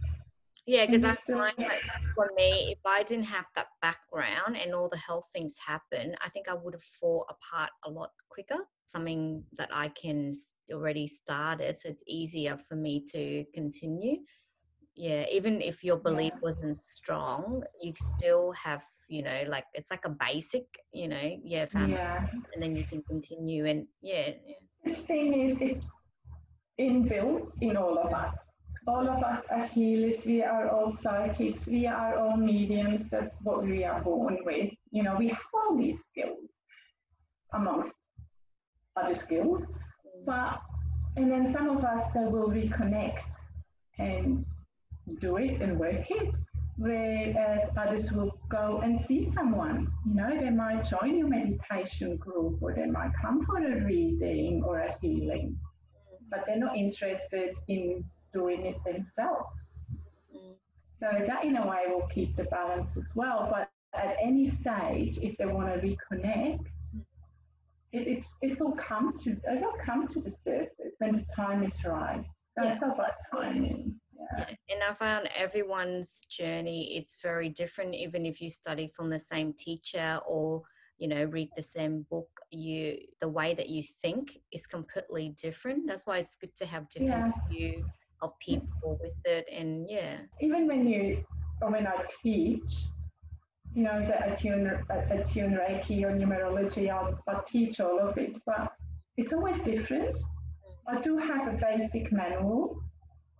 yeah, because I find that for me, if I didn't have that background and all the health things happen, I think I would have fall apart a lot quicker. Something that I can already started, so it's easier for me to continue. Yeah, even if your belief yeah. wasn't strong, you still have, you know, like it's like a basic, you know, yeah, family, yeah. and then you can continue. And yeah, yeah. the thing is, it's inbuilt in all of us all of us are healers, we are all psychics, we are all mediums, that's what we are born with. You know, we have all these skills amongst other skills. But and then some of us that will reconnect and do it and work it. whereas others will go and see someone. You know, they might join your meditation group or they might come for a reading or a healing, but they're not interested in doing it themselves. So that in a way will keep the balance as well. But at any stage, if they want to reconnect, it, it, it will come to it will come to the surface when the time is right. That's yeah. about timing. Yeah. And I found everyone's journey it's very different, even if you study from the same teacher or you know read the same book you the way that you think is completely different that's why it's good to have different yeah. view of people with it and yeah even when you when i teach you know a tune a tune reiki or numerology I'll, I'll teach all of it but it's always different. I do have a basic manual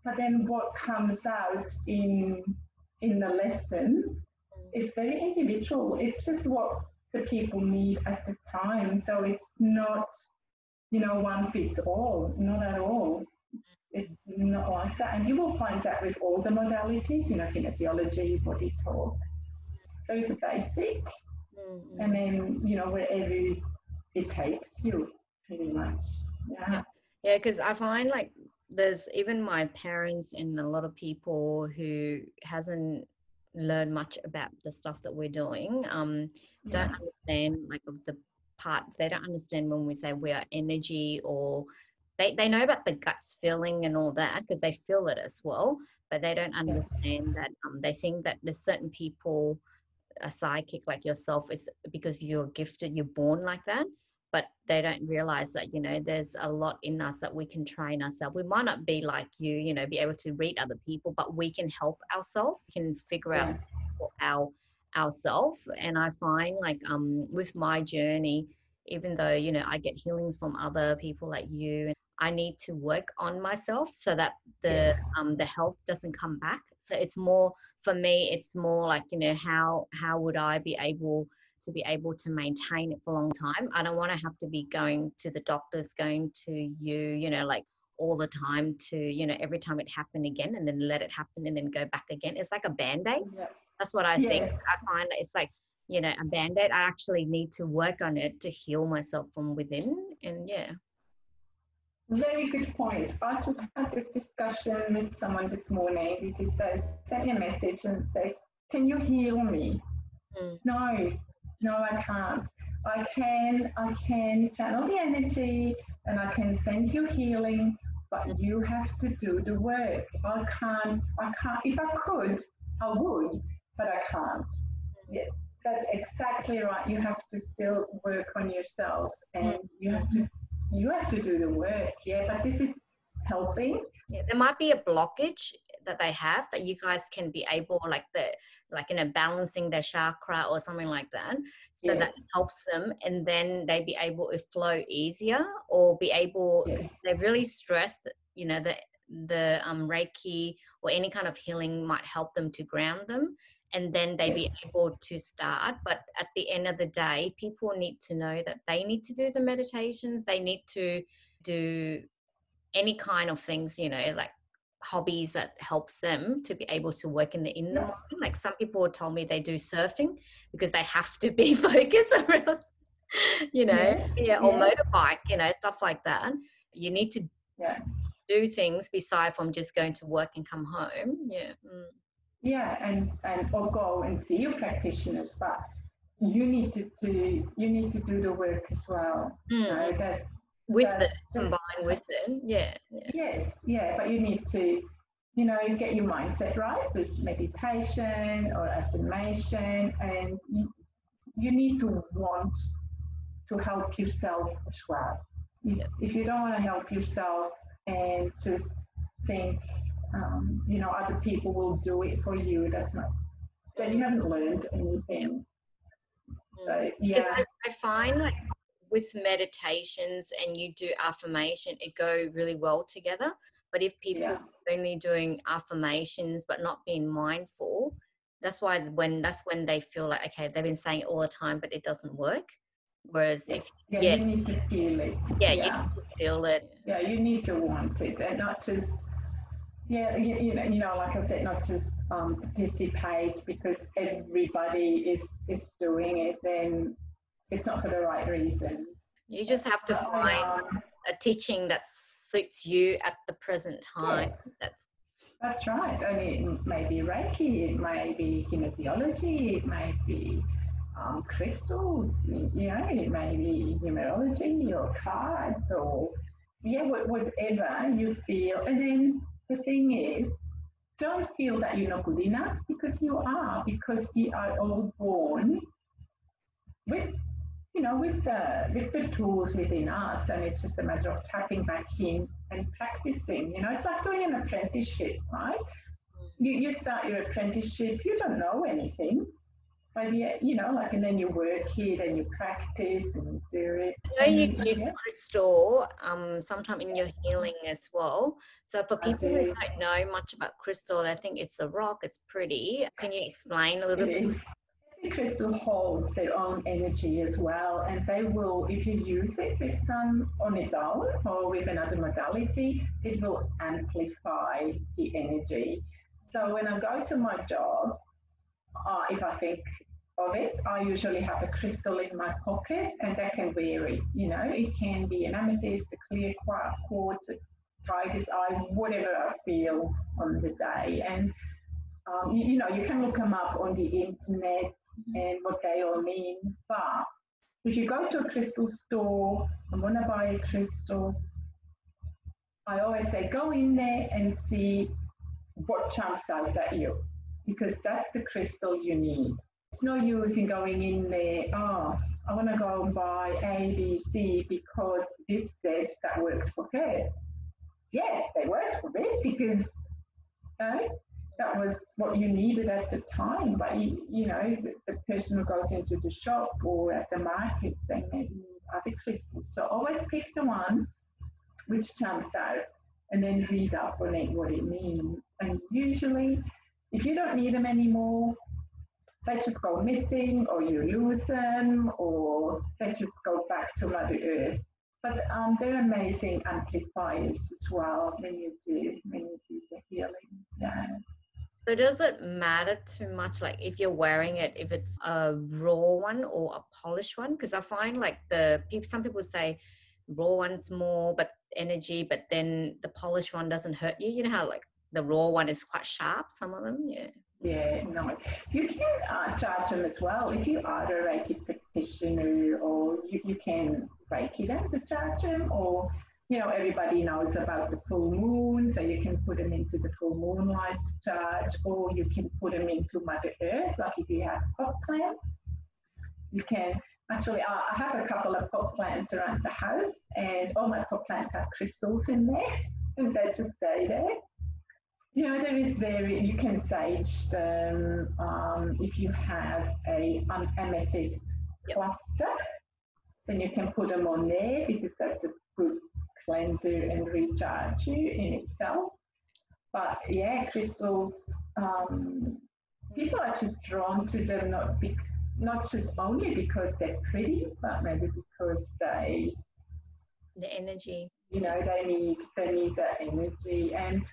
but then what comes out in in the lessons it's very individual. It's just what the people need at the time. So it's not you know one fits all not at all. It's not like that. And you will find that with all the modalities you know kinesiology body talk those are basic. Mm-hmm. and then you know wherever it takes you pretty much yeah. Yeah. Because i find like there's even my parents and a lot of people who hasn't learned much about the stuff that we're doing um don't understand like the part they don't understand when we say we are energy or they, they know about the guts feeling and all that because they feel it as well but they don't understand that um, they think that there's certain people a psychic like yourself is because you're gifted you're born like that but they don't realize that you know there's a lot in us that we can train ourselves. We might not be like you you know be able to read other people but we can help ourselves we can figure out our ourselves and i find like um with my journey even though you know i get healings from other people like you i need to work on myself so that the yeah. um the health doesn't come back. So it's more for me it's more like you know how how would i be able to be able to maintain it for a long time. I don't want to have to be going to the doctors, going to you, you know, like all the time to, you know, every time it happened again and then let it happen and then go back again. It's like a band aid. Yeah. That's what I yes. think. I find it's like, you know, a band aid. I actually need to work on it to heal myself from within. And yeah. Very good point. I just had this discussion with someone this morning because they sent me a message and said, Can you heal me? Mm. No, no, I can't. I can, I can channel the energy and I can send you healing, but mm. you have to do the work. I can't, I can't, if I could, I would, but I can't. Mm. Yeah, that's exactly right. You have to still work on yourself and mm. you have to, mm-hmm. You have to do the work. Yeah, but this is helping. Yeah, there might be a blockage that they have that you guys can be able like the like you know balancing their chakra or something like that so yes. that helps them and then they be able to flow easier or be able yes. they're really stressed you know the the um reiki or any kind of healing might help them to ground them and then they be able to start but at the end of the day people need to know that they need to do the meditations they need to do any kind of things you know like hobbies that helps them to be able to work in the in the morning. Like some people told me they do surfing because they have to be focused or else, you know, yeah, yeah or yeah. motorbike, you know, stuff like that. You need to yeah. do things beside from just going to work and come home. Yeah. Mm. Yeah, and and or go and see your practitioners, but you need to do you need to do the work as well. Mm. You know, that's with it combined with it yeah, yeah, yes yeah but you need to you know get your mindset right with meditation or affirmation and you, you need to want to help yourself as well if, if you don't want to help yourself and just think um, you know other people will do it for you that's not then you haven't learned anything so yeah I, find like with meditations and you do affirmation, it go really well together. But if people yeah. are only doing affirmations but not being mindful, that's why when that's when they feel like okay, they've been saying it all the time, but it doesn't work. Whereas if yeah, yeah, you need to feel it. Yeah, yeah, you need to feel it. Yeah, you need to want it and not just Yeah, you, you, know, you know, like I said, not just um, participate because everybody is is doing it. Then it's not for the right reasons. You just have to find um, a teaching that suits you at the present time. Yes. That's that's right. I mean, it may be Reiki, it may be kinesiology, it may be um, crystals, you know, it may be numerology or cards or yeah, whatever you feel. And then the thing is, don't feel that you're not good enough because you are, because you are all born with you know, with the with the tools within us, and it's just a matter of tapping back in and practicing. You know, it's like doing an apprenticeship, right? You you start your apprenticeship, you don't know anything, but yeah, you know, like, and then you work it and you practice and you do it. I know you use yeah. crystal um, sometime in your healing as well. So for people do. who don't know much about crystal, they think it's a rock, it's pretty. Can you explain a little it bit? Is crystal holds their own energy as well, and they will, if you use it with some on its own or with another modality, it will amplify the energy. So when I go to my job, uh, if I think of it, I usually have a crystal in my pocket, and that can vary. You know, it can be an amethyst, a clear quartz, a tiger's eye, whatever I feel on the day, and um, you, you, know, you can look them up on the internet and what they all mean. But if you go to a crystal store and want to buy a crystal, I always say go in there and see what jumps out at you because that's the crystal you need. It's no use in going in there, oh, I want to go and buy A, B, C because it said that worked for her. Yeah, they worked for me because uh, that was what you needed at the time. But you, you know, the, the, person who goes into the shop or at the market saying maybe other crystals. So always pick the one which jumps out and then read up on it what it means. And usually, if you don't need them anymore, they just go missing or you lose them or they just go back to Mother Earth. But um, they're amazing amplifiers as well when you do when you do the healing. Yeah. So does it matter too much, like if you're wearing it, if it's a raw one or a polished one? Because I find like the people, some people say raw one's more, but energy, but then the polished one doesn't hurt you. You know how like the raw one is quite sharp. Some of them, yeah. Yeah, no. You can uh, charge them as well if you are a Reiki practitioner, or you, you can Reiki them to charge them, or you know, everybody knows about the full moon, so you can put them into the full moonlight charge, or you can put them into Mother Earth, like if you have pot plants. You can actually, I have a couple of pot plants around the house, and all my pot plants have crystals in there, and they just stay there. You know, there is very, you can sage them um, if you have a um, amethyst yep. cluster, then you can put them on there because that's a good cleanser and recharge you in itself. But yeah, crystals, um, people are just drawn to them not be, not just only because they're pretty, but maybe because they the energy. You know, they need they need that energy, and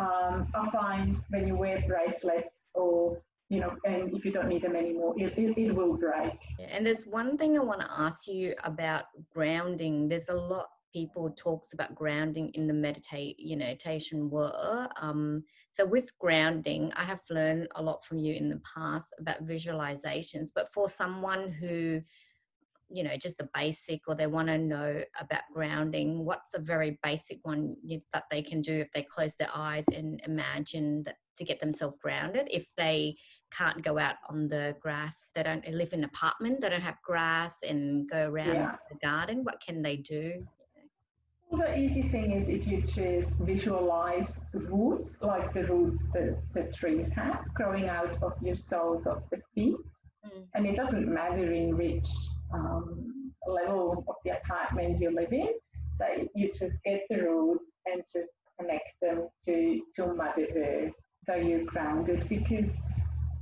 um, I find when you wear bracelets or you know, and if you don't need them anymore, it, it, it will break. And there's one thing I want to ask you about grounding. There's a lot people talks about grounding in the meditate you know meditation world um, so with grounding i have learned a lot from you in the past about visualizations but for someone who you know just the basic or they want to know about grounding what's a very basic one that they can do if they close their eyes and imagine that to get themselves grounded if they can't go out on the grass they don't live in an apartment they don't have grass and go around yeah. the garden what can they do well, the easy thing is if you just visualize roots, like the roots that the trees have growing out of your soles of the feet. Mm. And it doesn't matter in which um, level of the apartment you live in, that you just get the roots and just connect them to, to Mother Earth. So you're grounded because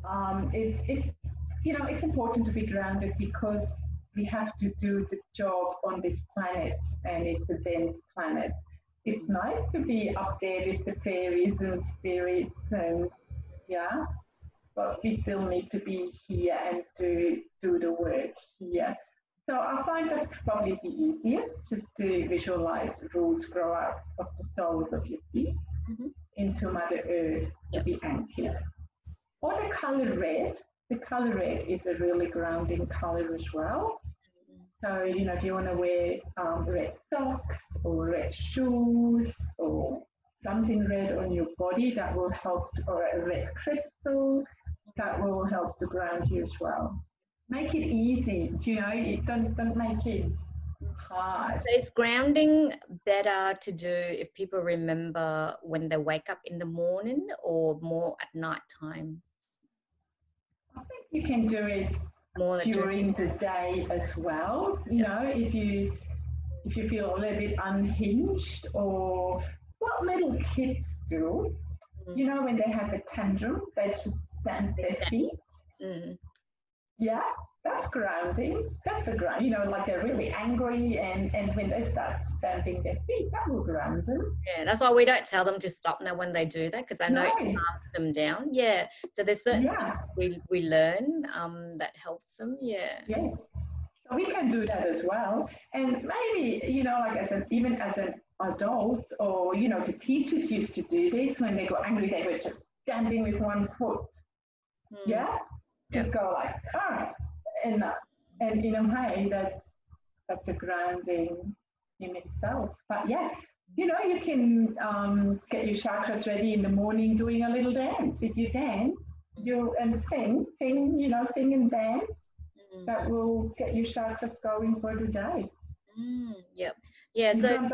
um, it's, it's, you know, it's important to be grounded because we have to do the job on this planet, and it's a dense planet. it's nice to be up there with the fairies and spirits and yeah but we still need to be here and do do the work here so I find that's probably the easiest, just to visualize roots grow out of the soles of your feet mm-hmm. into Mother Earth yep. to be anchored. Or the color red. The color red is a really grounding color as well. So, you know, if you want to wear um, red socks or red shoes or something red on your body that will help, or a red crystal that will help to ground you as well make it easy. You know, you don't don't make it hard. So is grounding better to do if people remember when they wake up in the morning or more at night time? I think you can do it more during the day as well. You know, if you if you feel a little bit unhinged or what little kids do. You know, when they have a tantrum, they just stamp their feet. Mm yeah, that's grounding. That's a ground, you know, like they're really angry and, and when they start stamping their feet, that will ground them. Yeah, that's why we don't tell them to stop now when they do that because I know no. it calms them down. Yeah. So there's certain yeah. we, we learn um, that helps them. Yeah. Yes. So we can do that as well. And maybe, you know, like as an, even as an adult or, you know, the teachers used to do this when they got angry, they were just stamping with one foot. Mm. Yeah? Just go like ah. And and in a way that's that's a grounding in itself. But yeah you know you can um, get your chakras ready in the morning doing a little dance. If you dance you and sing sing you know sing and dance. Mm. that will get your chakras going for the day. Mm, yep yeah so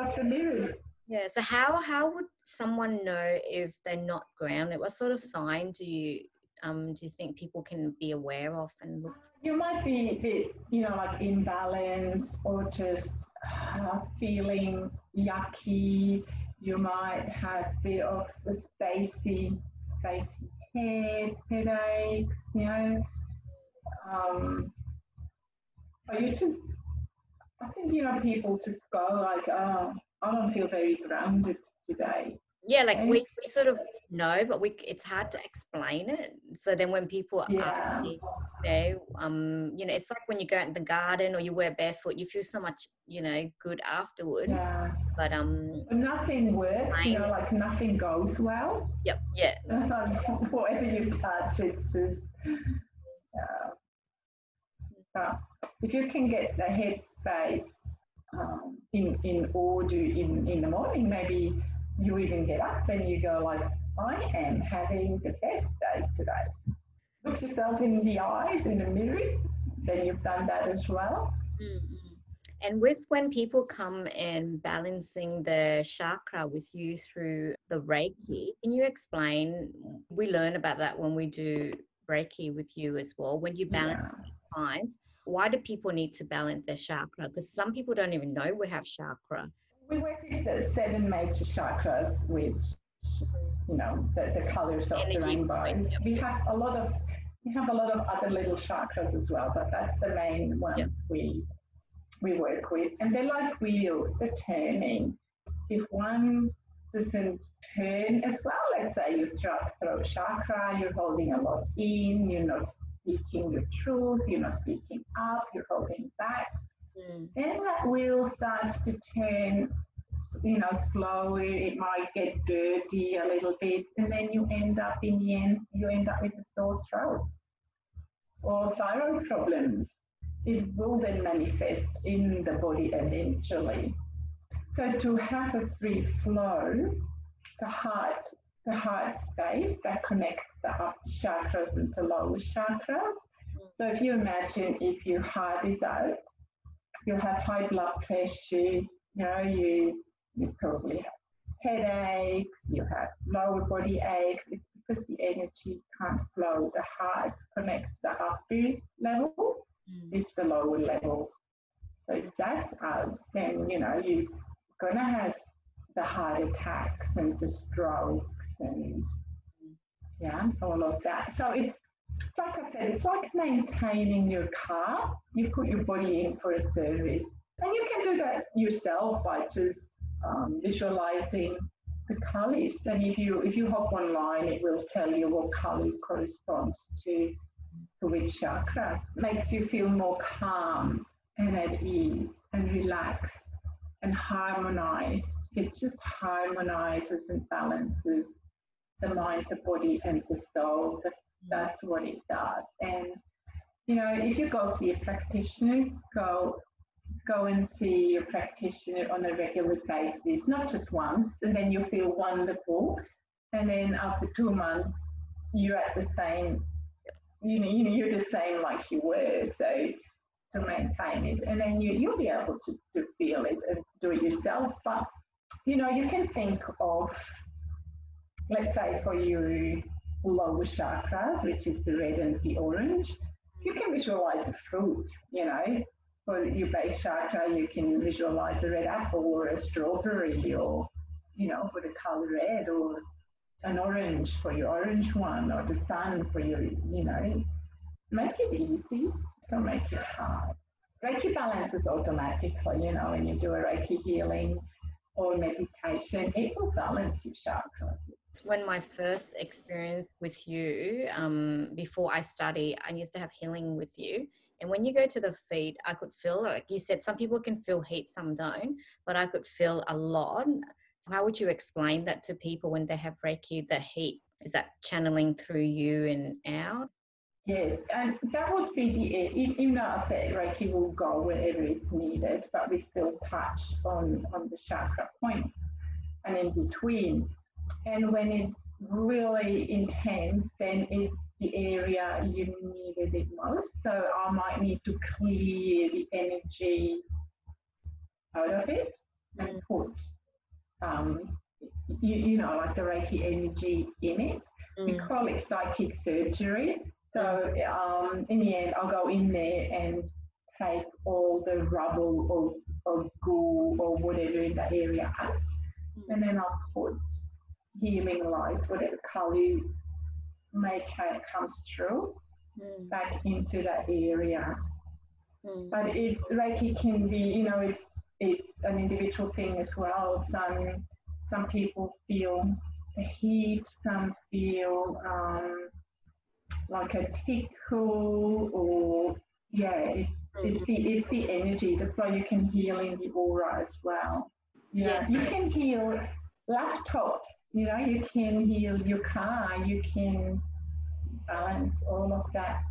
yeah so how how would someone know if they're not grounded what sort of sign do you um, do you think people can be aware of and look? You might be a bit, you know, like imbalance or just uh, feeling yucky. You might have a bit of a spacey, spacey head, headaches, you know. Um, or you just, I think, you know, people just go like, oh, I don't feel very grounded today. Yeah like we, we sort of know but we it's hard to explain it. So then when people yeah. ask you know um you know it's like when you go out in the garden or you wear barefoot you feel so much you know good afterward. Yeah. But um nothing works you know like nothing goes well. Yep yeah. Whatever you touch it's just uh, if you can get the headspace um, in in order in in the morning maybe you even get up and you go like, I am having the best day today. Look yourself in the eyes in the mirror, then you've done that as well. Mm-hmm. And with when people come and balancing the chakra with you through the Reiki, can you explain? We learn about that when we do Reiki with you as well. When you balance yeah. Why do people need to balance their chakra? Because some people don't even know we have chakra. We work with the seven major chakras, which you know the, the colors of the rainbow. We have a lot of we have a lot of other little chakras as well, but that's the main ones we we work with. And they're like wheels, they're turning. If one doesn't turn as well, let's say you throat, throat chakra, you're holding a lot in, you're not speaking your truth, you're not speaking up, you're holding back Mm. Then that wheel starts to turn, you know, slowly. It might get dirty a little bit, and then you end up in the end, you end up with a sore throat or thyroid problems. It will then manifest in the body eventually. So to have a free flow, the heart, the heart space that connects the upper chakras into lower chakras. So if you imagine if your heart is out, you'll have high blood pressure, you know, you, you probably have headaches, you have lower body aches. It's because the energy can't flow. The heart connects the upper level mm. with the lower level. So if that's out, then, you know, you're going to have the heart attacks and the strokes and, yeah, all of that. So it's like I said, it's like maintaining your car. You put your body in for a service. And you can do that yourself by just um, visualizing the colors. And if you if you hop online, it will tell you what color corresponds to, to which chakra. Makes you feel more calm and at ease and relaxed and harmonized. It just harmonizes and balances the mind, the body, and the soul. That's mm. that's what it does. And you know, if you go see a practitioner, go go and see your practitioner on a regular basis, not just once, and then you feel wonderful. And then after two months, you're at the same, you know, you're the same like you were. So to maintain it, and then you, you'll be able to, to feel it and do it yourself. But you know, you can think of, let's say, for your lower chakras, which is the red and the orange, you can visualize a fruit, you know, for your base chakra, you can visualize a red apple or a strawberry or, you know, for the color red or an orange for your orange one or the sun for your, you know, make it easy. Don't make it hard. Reiki balances automatically, you know, when you do a Reiki healing or meditation, it will balance your chakras. When my first experience with you, um, before I study, I used to have healing with you and when you go to the feet, I could feel, like you said, some people can feel heat, some don't, but I could feel a lot. How would you explain that to people when they have Reiki, the heat? Is that channeling through you and out? Yes, and that would be the, even though I say Reiki will go wherever it's needed, but we still touch on, on the chakra points and in between. And when it's really intense, then it's the area you needed it most. So I might need to clear the energy out of it and put, um, you, you know, like the Reiki energy in it. Mm. We call it psychic surgery. So um, in the end, I'll go in there and take all the rubble or, or goo or whatever in that area out. Mm. And then I'll put healing light, whatever color make it comes through mm. back into that area. Mm. But it's Reiki can be, you know, it's it's an individual thing as well. Some some people feel the heat, some feel um, like a tickle, or yeah, it's, mm. it's the it's the energy. That's why you can heal in the aura as well. Yeah, yeah. you can heal laptops you know, you can heal your car, you can balance all of that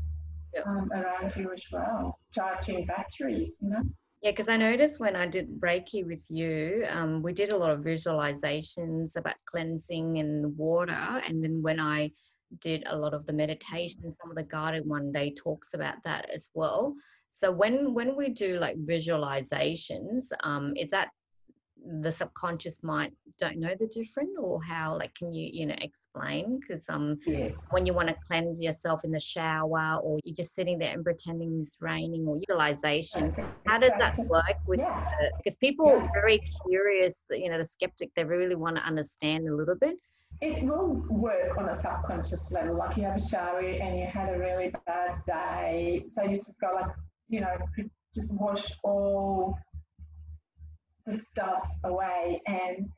yep. um, around you as well, charging batteries, you know. Yeah, because I noticed when I did Reiki with you, um, we did a lot of visualizations about cleansing and water. And then when I did a lot of the meditation, some of the guided one day talks about that as well. So when when we do like visualizations, um, is that the subconscious mind don't know the difference or how like can you you know explain because um yes. when you want to cleanse yourself in the shower or you're just sitting there and pretending it's raining or utilization okay. how does that work with yeah. because people yeah. are very curious you know the skeptic they really want to understand a little bit it will work on a subconscious level like you have a shower and you had a really bad day so you just go like you know just wash all the stuff away. And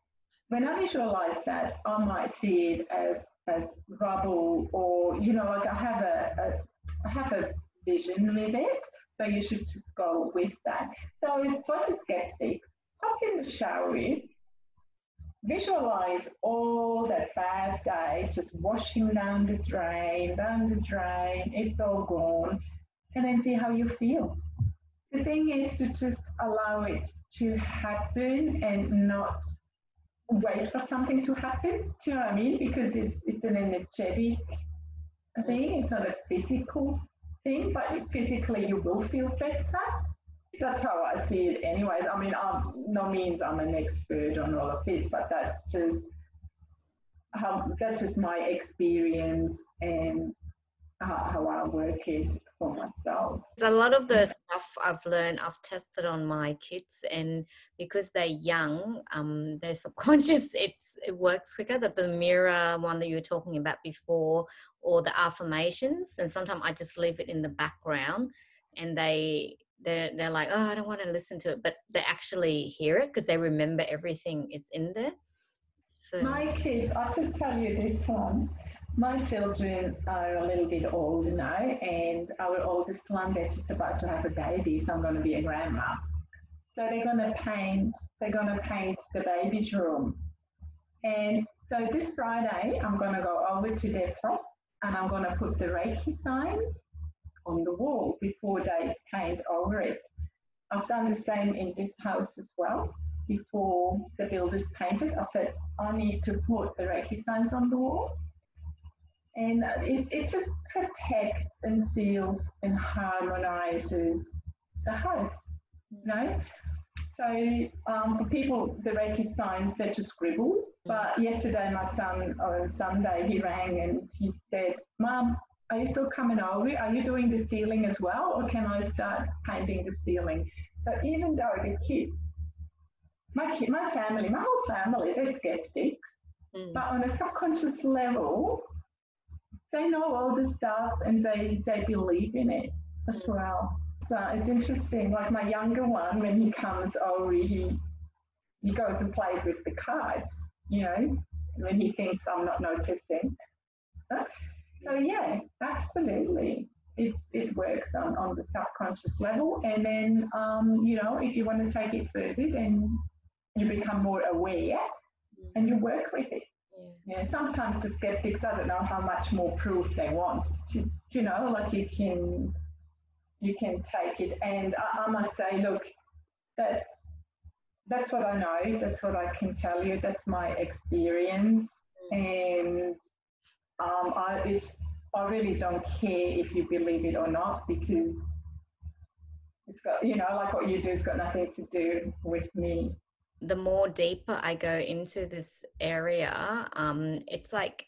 when I visualize that, I might see it as as rubble or you know, like I have a, a I have a vision with it. So you should just go with that. So for the skeptics, hop in the shower, visualize all that bad day just washing down the drain, down the drain, it's all gone, and then see how you feel. The thing is to just allow it to happen and not wait for something to happen. Do you know what I mean? Because it's it's an energetic thing. It's not a physical thing, but physically you will feel better. That's how I see it, anyways. I mean, I'm, no means I'm an expert on all of this, but that's just how that's just my experience and how, how I work it for myself. A lot of the stuff I've learned, I've tested on my kids, and because they're young, um, their subconscious it's it works quicker. That the mirror one that you were talking about before, or the affirmations, and sometimes I just leave it in the background, and they they're they're like, oh, I don't want to listen to it, but they actually hear it because they remember everything it's in there. So. My kids, I'll just tell you this one. My children are a little bit older now, and our oldest they're just about to have a baby, so I'm going to be a grandma. So they're going to paint. They're going to paint the baby's room, and so this Friday, I'm going to go over to their place, and I'm going to put the Reiki signs on the wall before they paint over it. I've done the same in this house as well. Before the builders painted, I said, I need to put the Reiki signs on the wall. And it, it just protects and seals and harmonizes the house, you know? So um, for people, the Reiki signs, they're just scribbles. But yesterday, my son, on Sunday, he rang and he said, "Mom, are you still coming over? Are you doing the ceiling as well, or can I start painting the ceiling? So even though the kids, my kid, my family, my whole family, they're skeptics, mm. but on a subconscious level, they know all the stuff and they they believe in it as mm. well. So it's interesting. Like my younger one, when he comes over, he he goes and plays with the cards, you know, when he thinks I'm not noticing. So yeah, absolutely. It's, it works on, on the subconscious level. And then, um, you know, if you want to take it further, then you become more aware and you work with it. Yeah. Sometimes the skeptics, I don't know how much more proof they want. To, you know, like you can, you can take it. And I, I must say, look, that's that's what I know. That's what I can tell you. That's my experience. Mm. And um, I, it's, I really don't care if you believe it or not because it's got, you know, like what you do has got nothing to do with me. The more deeper I go into this area, um, it's like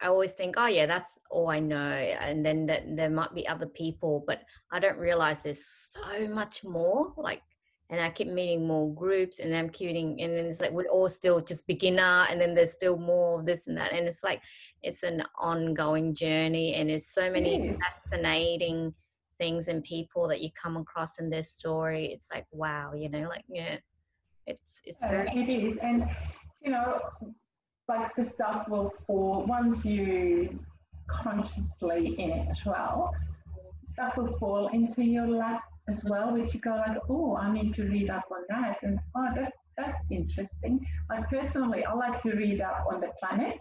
I always think, oh yeah, that's all I know, and then that there might be other people, but I don't realize there's so much more. Like and I keep meeting more groups and I'm keeping and then it's like we're all still just beginner and then there's still more of this and that and it's like it's an ongoing journey and there's so many fascinating things and people that you come across in this story it's like wow you know like yeah it's it's very it is and you know like the stuff will fall once you consciously in it as well stuff will fall into your lap as well, which you go like, oh, I need to read up on that, and oh, that that's interesting. Like personally, I like to read up on the planets.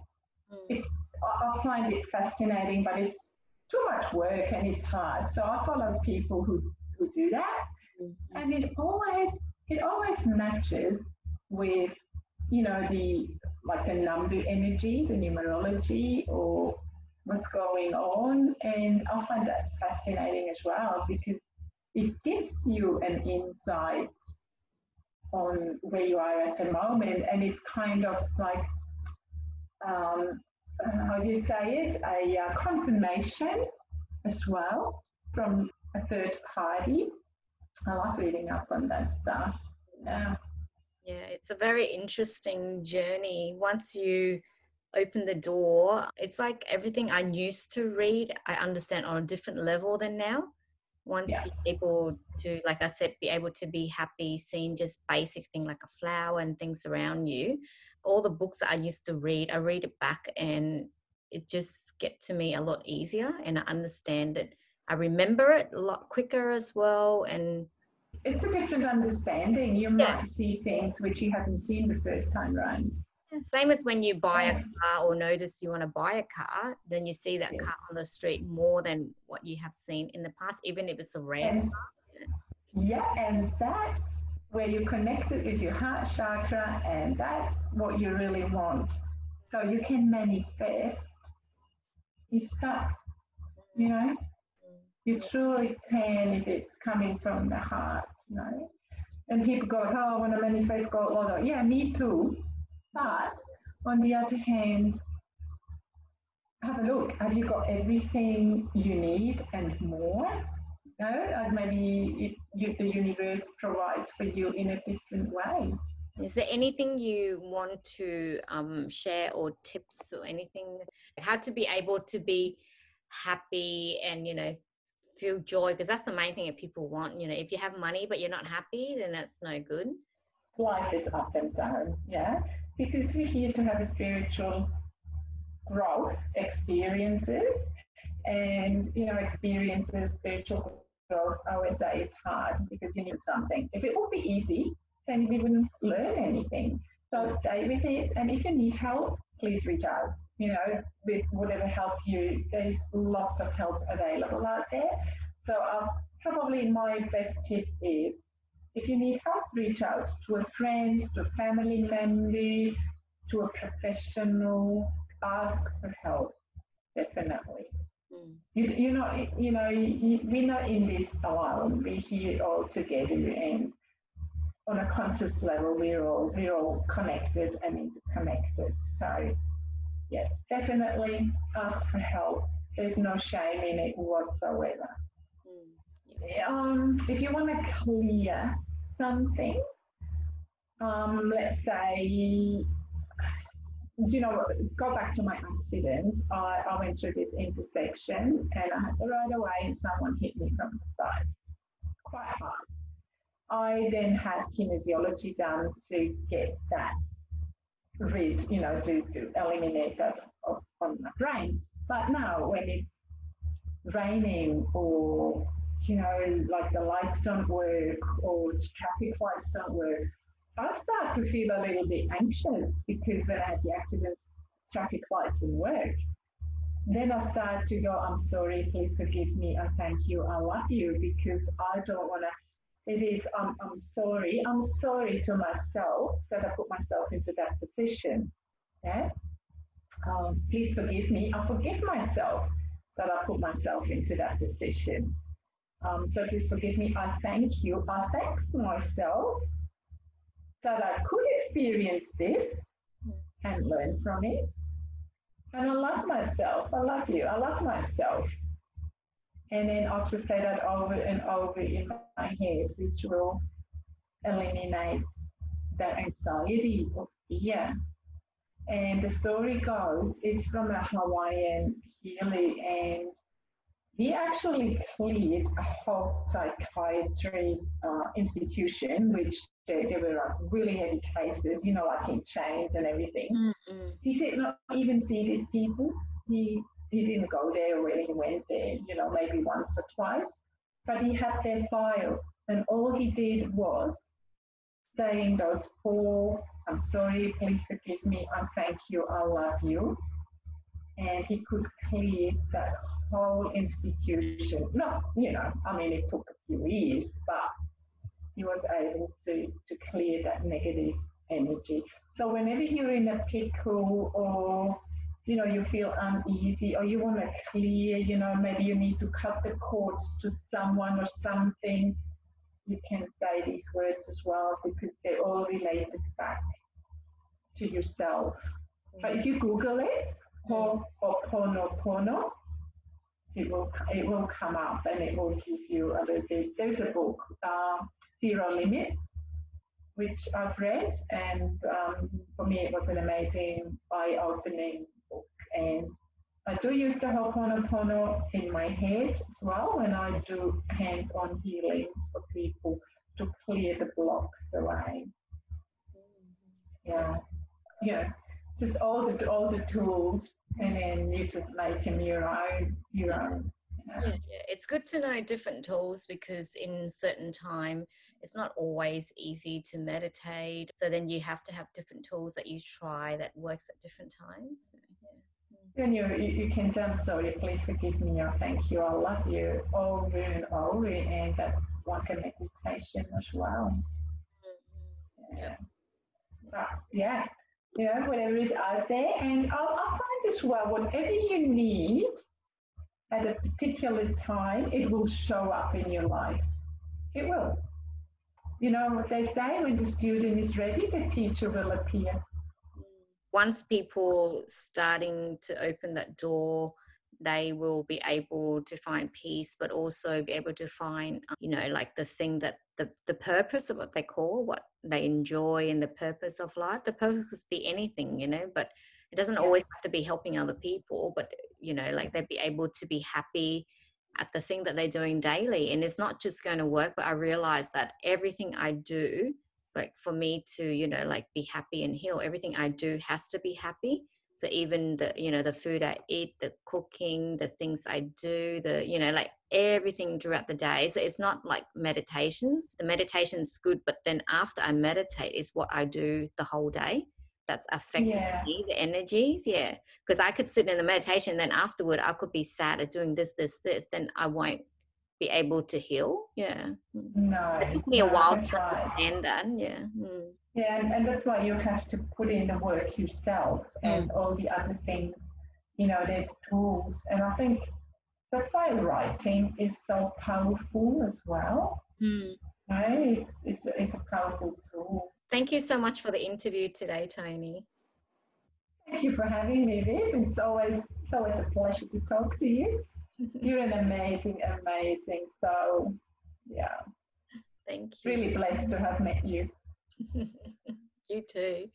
Mm. It's I find it fascinating, but it's too much work and it's hard. So I follow people who who do that, mm-hmm. and it always it always matches with you know the like the number energy, the numerology, or what's going on, and I find that fascinating as well because it gives you an insight on where you are at the moment. And it's kind of like um, how do you say it? A uh, confirmation as well from a third party i like reading up on that stuff. Yeah. Yeah it's a very interesting journey. Once you open the door it's like everything i used to read i understand on a different level than now. Once yeah. you're able to like i said be able to be happy seeing just basic thing like a flower and things around you. All the books that i used to read i read it back and it just get to me a lot easier and i understand it. I remember it a lot quicker as well and it's a different understanding you might see things which you haven't seen the first time around same as when you buy a car or notice you want to buy a car, then you see that car on the street more than what you have seen in the past, even if it's a rare and, car. Yeah, and that's where you connect it with your heart chakra, and that's what you really want. So you can manifest your stuff, you know? You truly can if it's coming from the heart, know? And people go, oh, I want to manifest gold lotto. Yeah, me too. But on the other hand, have a look. Have you got everything you need and more? No, maybe it, you, the universe provides for you in a different way. Is there anything you want to um, share or tips or anything? How to be able to be happy and, you know, feel joy because that's the main thing that people want you know if you have money but you're not happy then that's no good. Life is up and down yeah? Because we're here to have a spiritual growth experiences and you know experiences spiritual growth i always say it's hard because you need something. If it would be easy then we wouldn't learn anything. So stay with it and if you need help please reach out you know with whatever help you there's lots of help available out there so um, probably my best tip is if you need help reach out to a friend to a family member to a professional ask for help definitely mm. you, you know you know you, we're not in this alone we're here all together and on a conscious level we're all we're all connected and interconnected so yeah definitely ask for help there's no shame in it whatsoever mm. um, if you want to clear something um, let's say you know, go back to my accident. I, I went through this intersection and I had to ride away and someone hit me from the side quite hard. I then had kinesiology done to get that rid, you know, to, to eliminate that from my brain. But now when it's raining or, you know, like the lights don't work or traffic lights don't work, I start to feel a little bit anxious because when I had the accidents, traffic lights didn't work. Then I start to go, I'm sorry, please forgive me, I thank you, I love you, because I don't want to. It is, I'm, I'm sorry, I'm sorry to myself that I put myself into that position. Yeah? Um, please forgive me, I forgive myself that I put myself into that position. Um, so please forgive me, I thank you, I thank myself that I could experience this and learn from it. And I love myself. I love you. I love myself. And then I'll just say that over and over in my head, which will eliminate that anxiety or fear. And the story goes, it's from a Hawaiian healing, and he actually cleared a whole psychiatry uh, institution, which they, they were like really heavy cases, you know, like in chains and everything. Mm-hmm. He did not even see these people. He he didn't go there or he went there, you know, maybe once or twice. But he had their files, and all he did was saying those four, I'm sorry, please forgive me, I thank you, I love you. And he could clear that whole institution. No, you know, I mean, it took a few years, but he was able to, to clear that negative energy. So whenever you're in a pickle or you know you feel uneasy or you want to clear, you know maybe you need to cut the cords to someone or something, you can say these words as well because they're all related back to yourself. Mm-hmm. But if you Google it, Ho'oponopono, it will it will come up and it will give you a little bit. There's a book, uh, Zero Limits, which I've read, and um, for me it was an amazing eye-opening. And I do use the Ho'oponopono in my head as well when I do hands-on healings for people to clear the blocks away. Yeah, yeah, just all the all the tools, and then you just make them your own, your own. Yeah, yeah, it's good to know different tools because in certain time it's not always easy to meditate. So then you have to have different tools that you try that works at different times. And you, you can say i'm sorry please forgive me or thank you i love you over and over and that's like a meditation as well mm-hmm. yeah but, yeah you know whatever is out there and I'll, I'll find as well whatever you need at a particular time, it will show up in your life. It will. You know what they say when the student is ready, the teacher will appear. Once people starting to open that door, they will be able to find peace, but also be able to find, uh, you know, like the thing that the, the purpose of what they call, what they enjoy, and the purpose of life. The purpose could be anything, you know, but it doesn't always have to be helping other people but you know like they'd be able to be happy at the thing that they're doing daily and it's not just going to work but i realize that everything i do like for me to you know like be happy and heal everything i do has to be happy. So even the you know the food i eat the cooking the things i do the you know like everything throughout the day. So it's not like meditations. The meditation's good but then after i meditate is what i do the whole day. That's affecting yeah. me the energy yeah. Because i could sit in the meditation then afterward i could be sad at doing this this this then i won't be able to heal yeah mm. no it took me a while to right. understand that yeah mm. yeah and, and that's why you have to put in the work yourself mm. and all the other things you know there's tools and i think that's why writing is so powerful as well mm. right it's, it's, it's a powerful tool Thank you so much for the interview today, Toni. Thank you for having me, Viv. It's always it's always a pleasure to talk to you. You're an amazing, amazing. So yeah. Thank you. Really blessed to have met you. you too.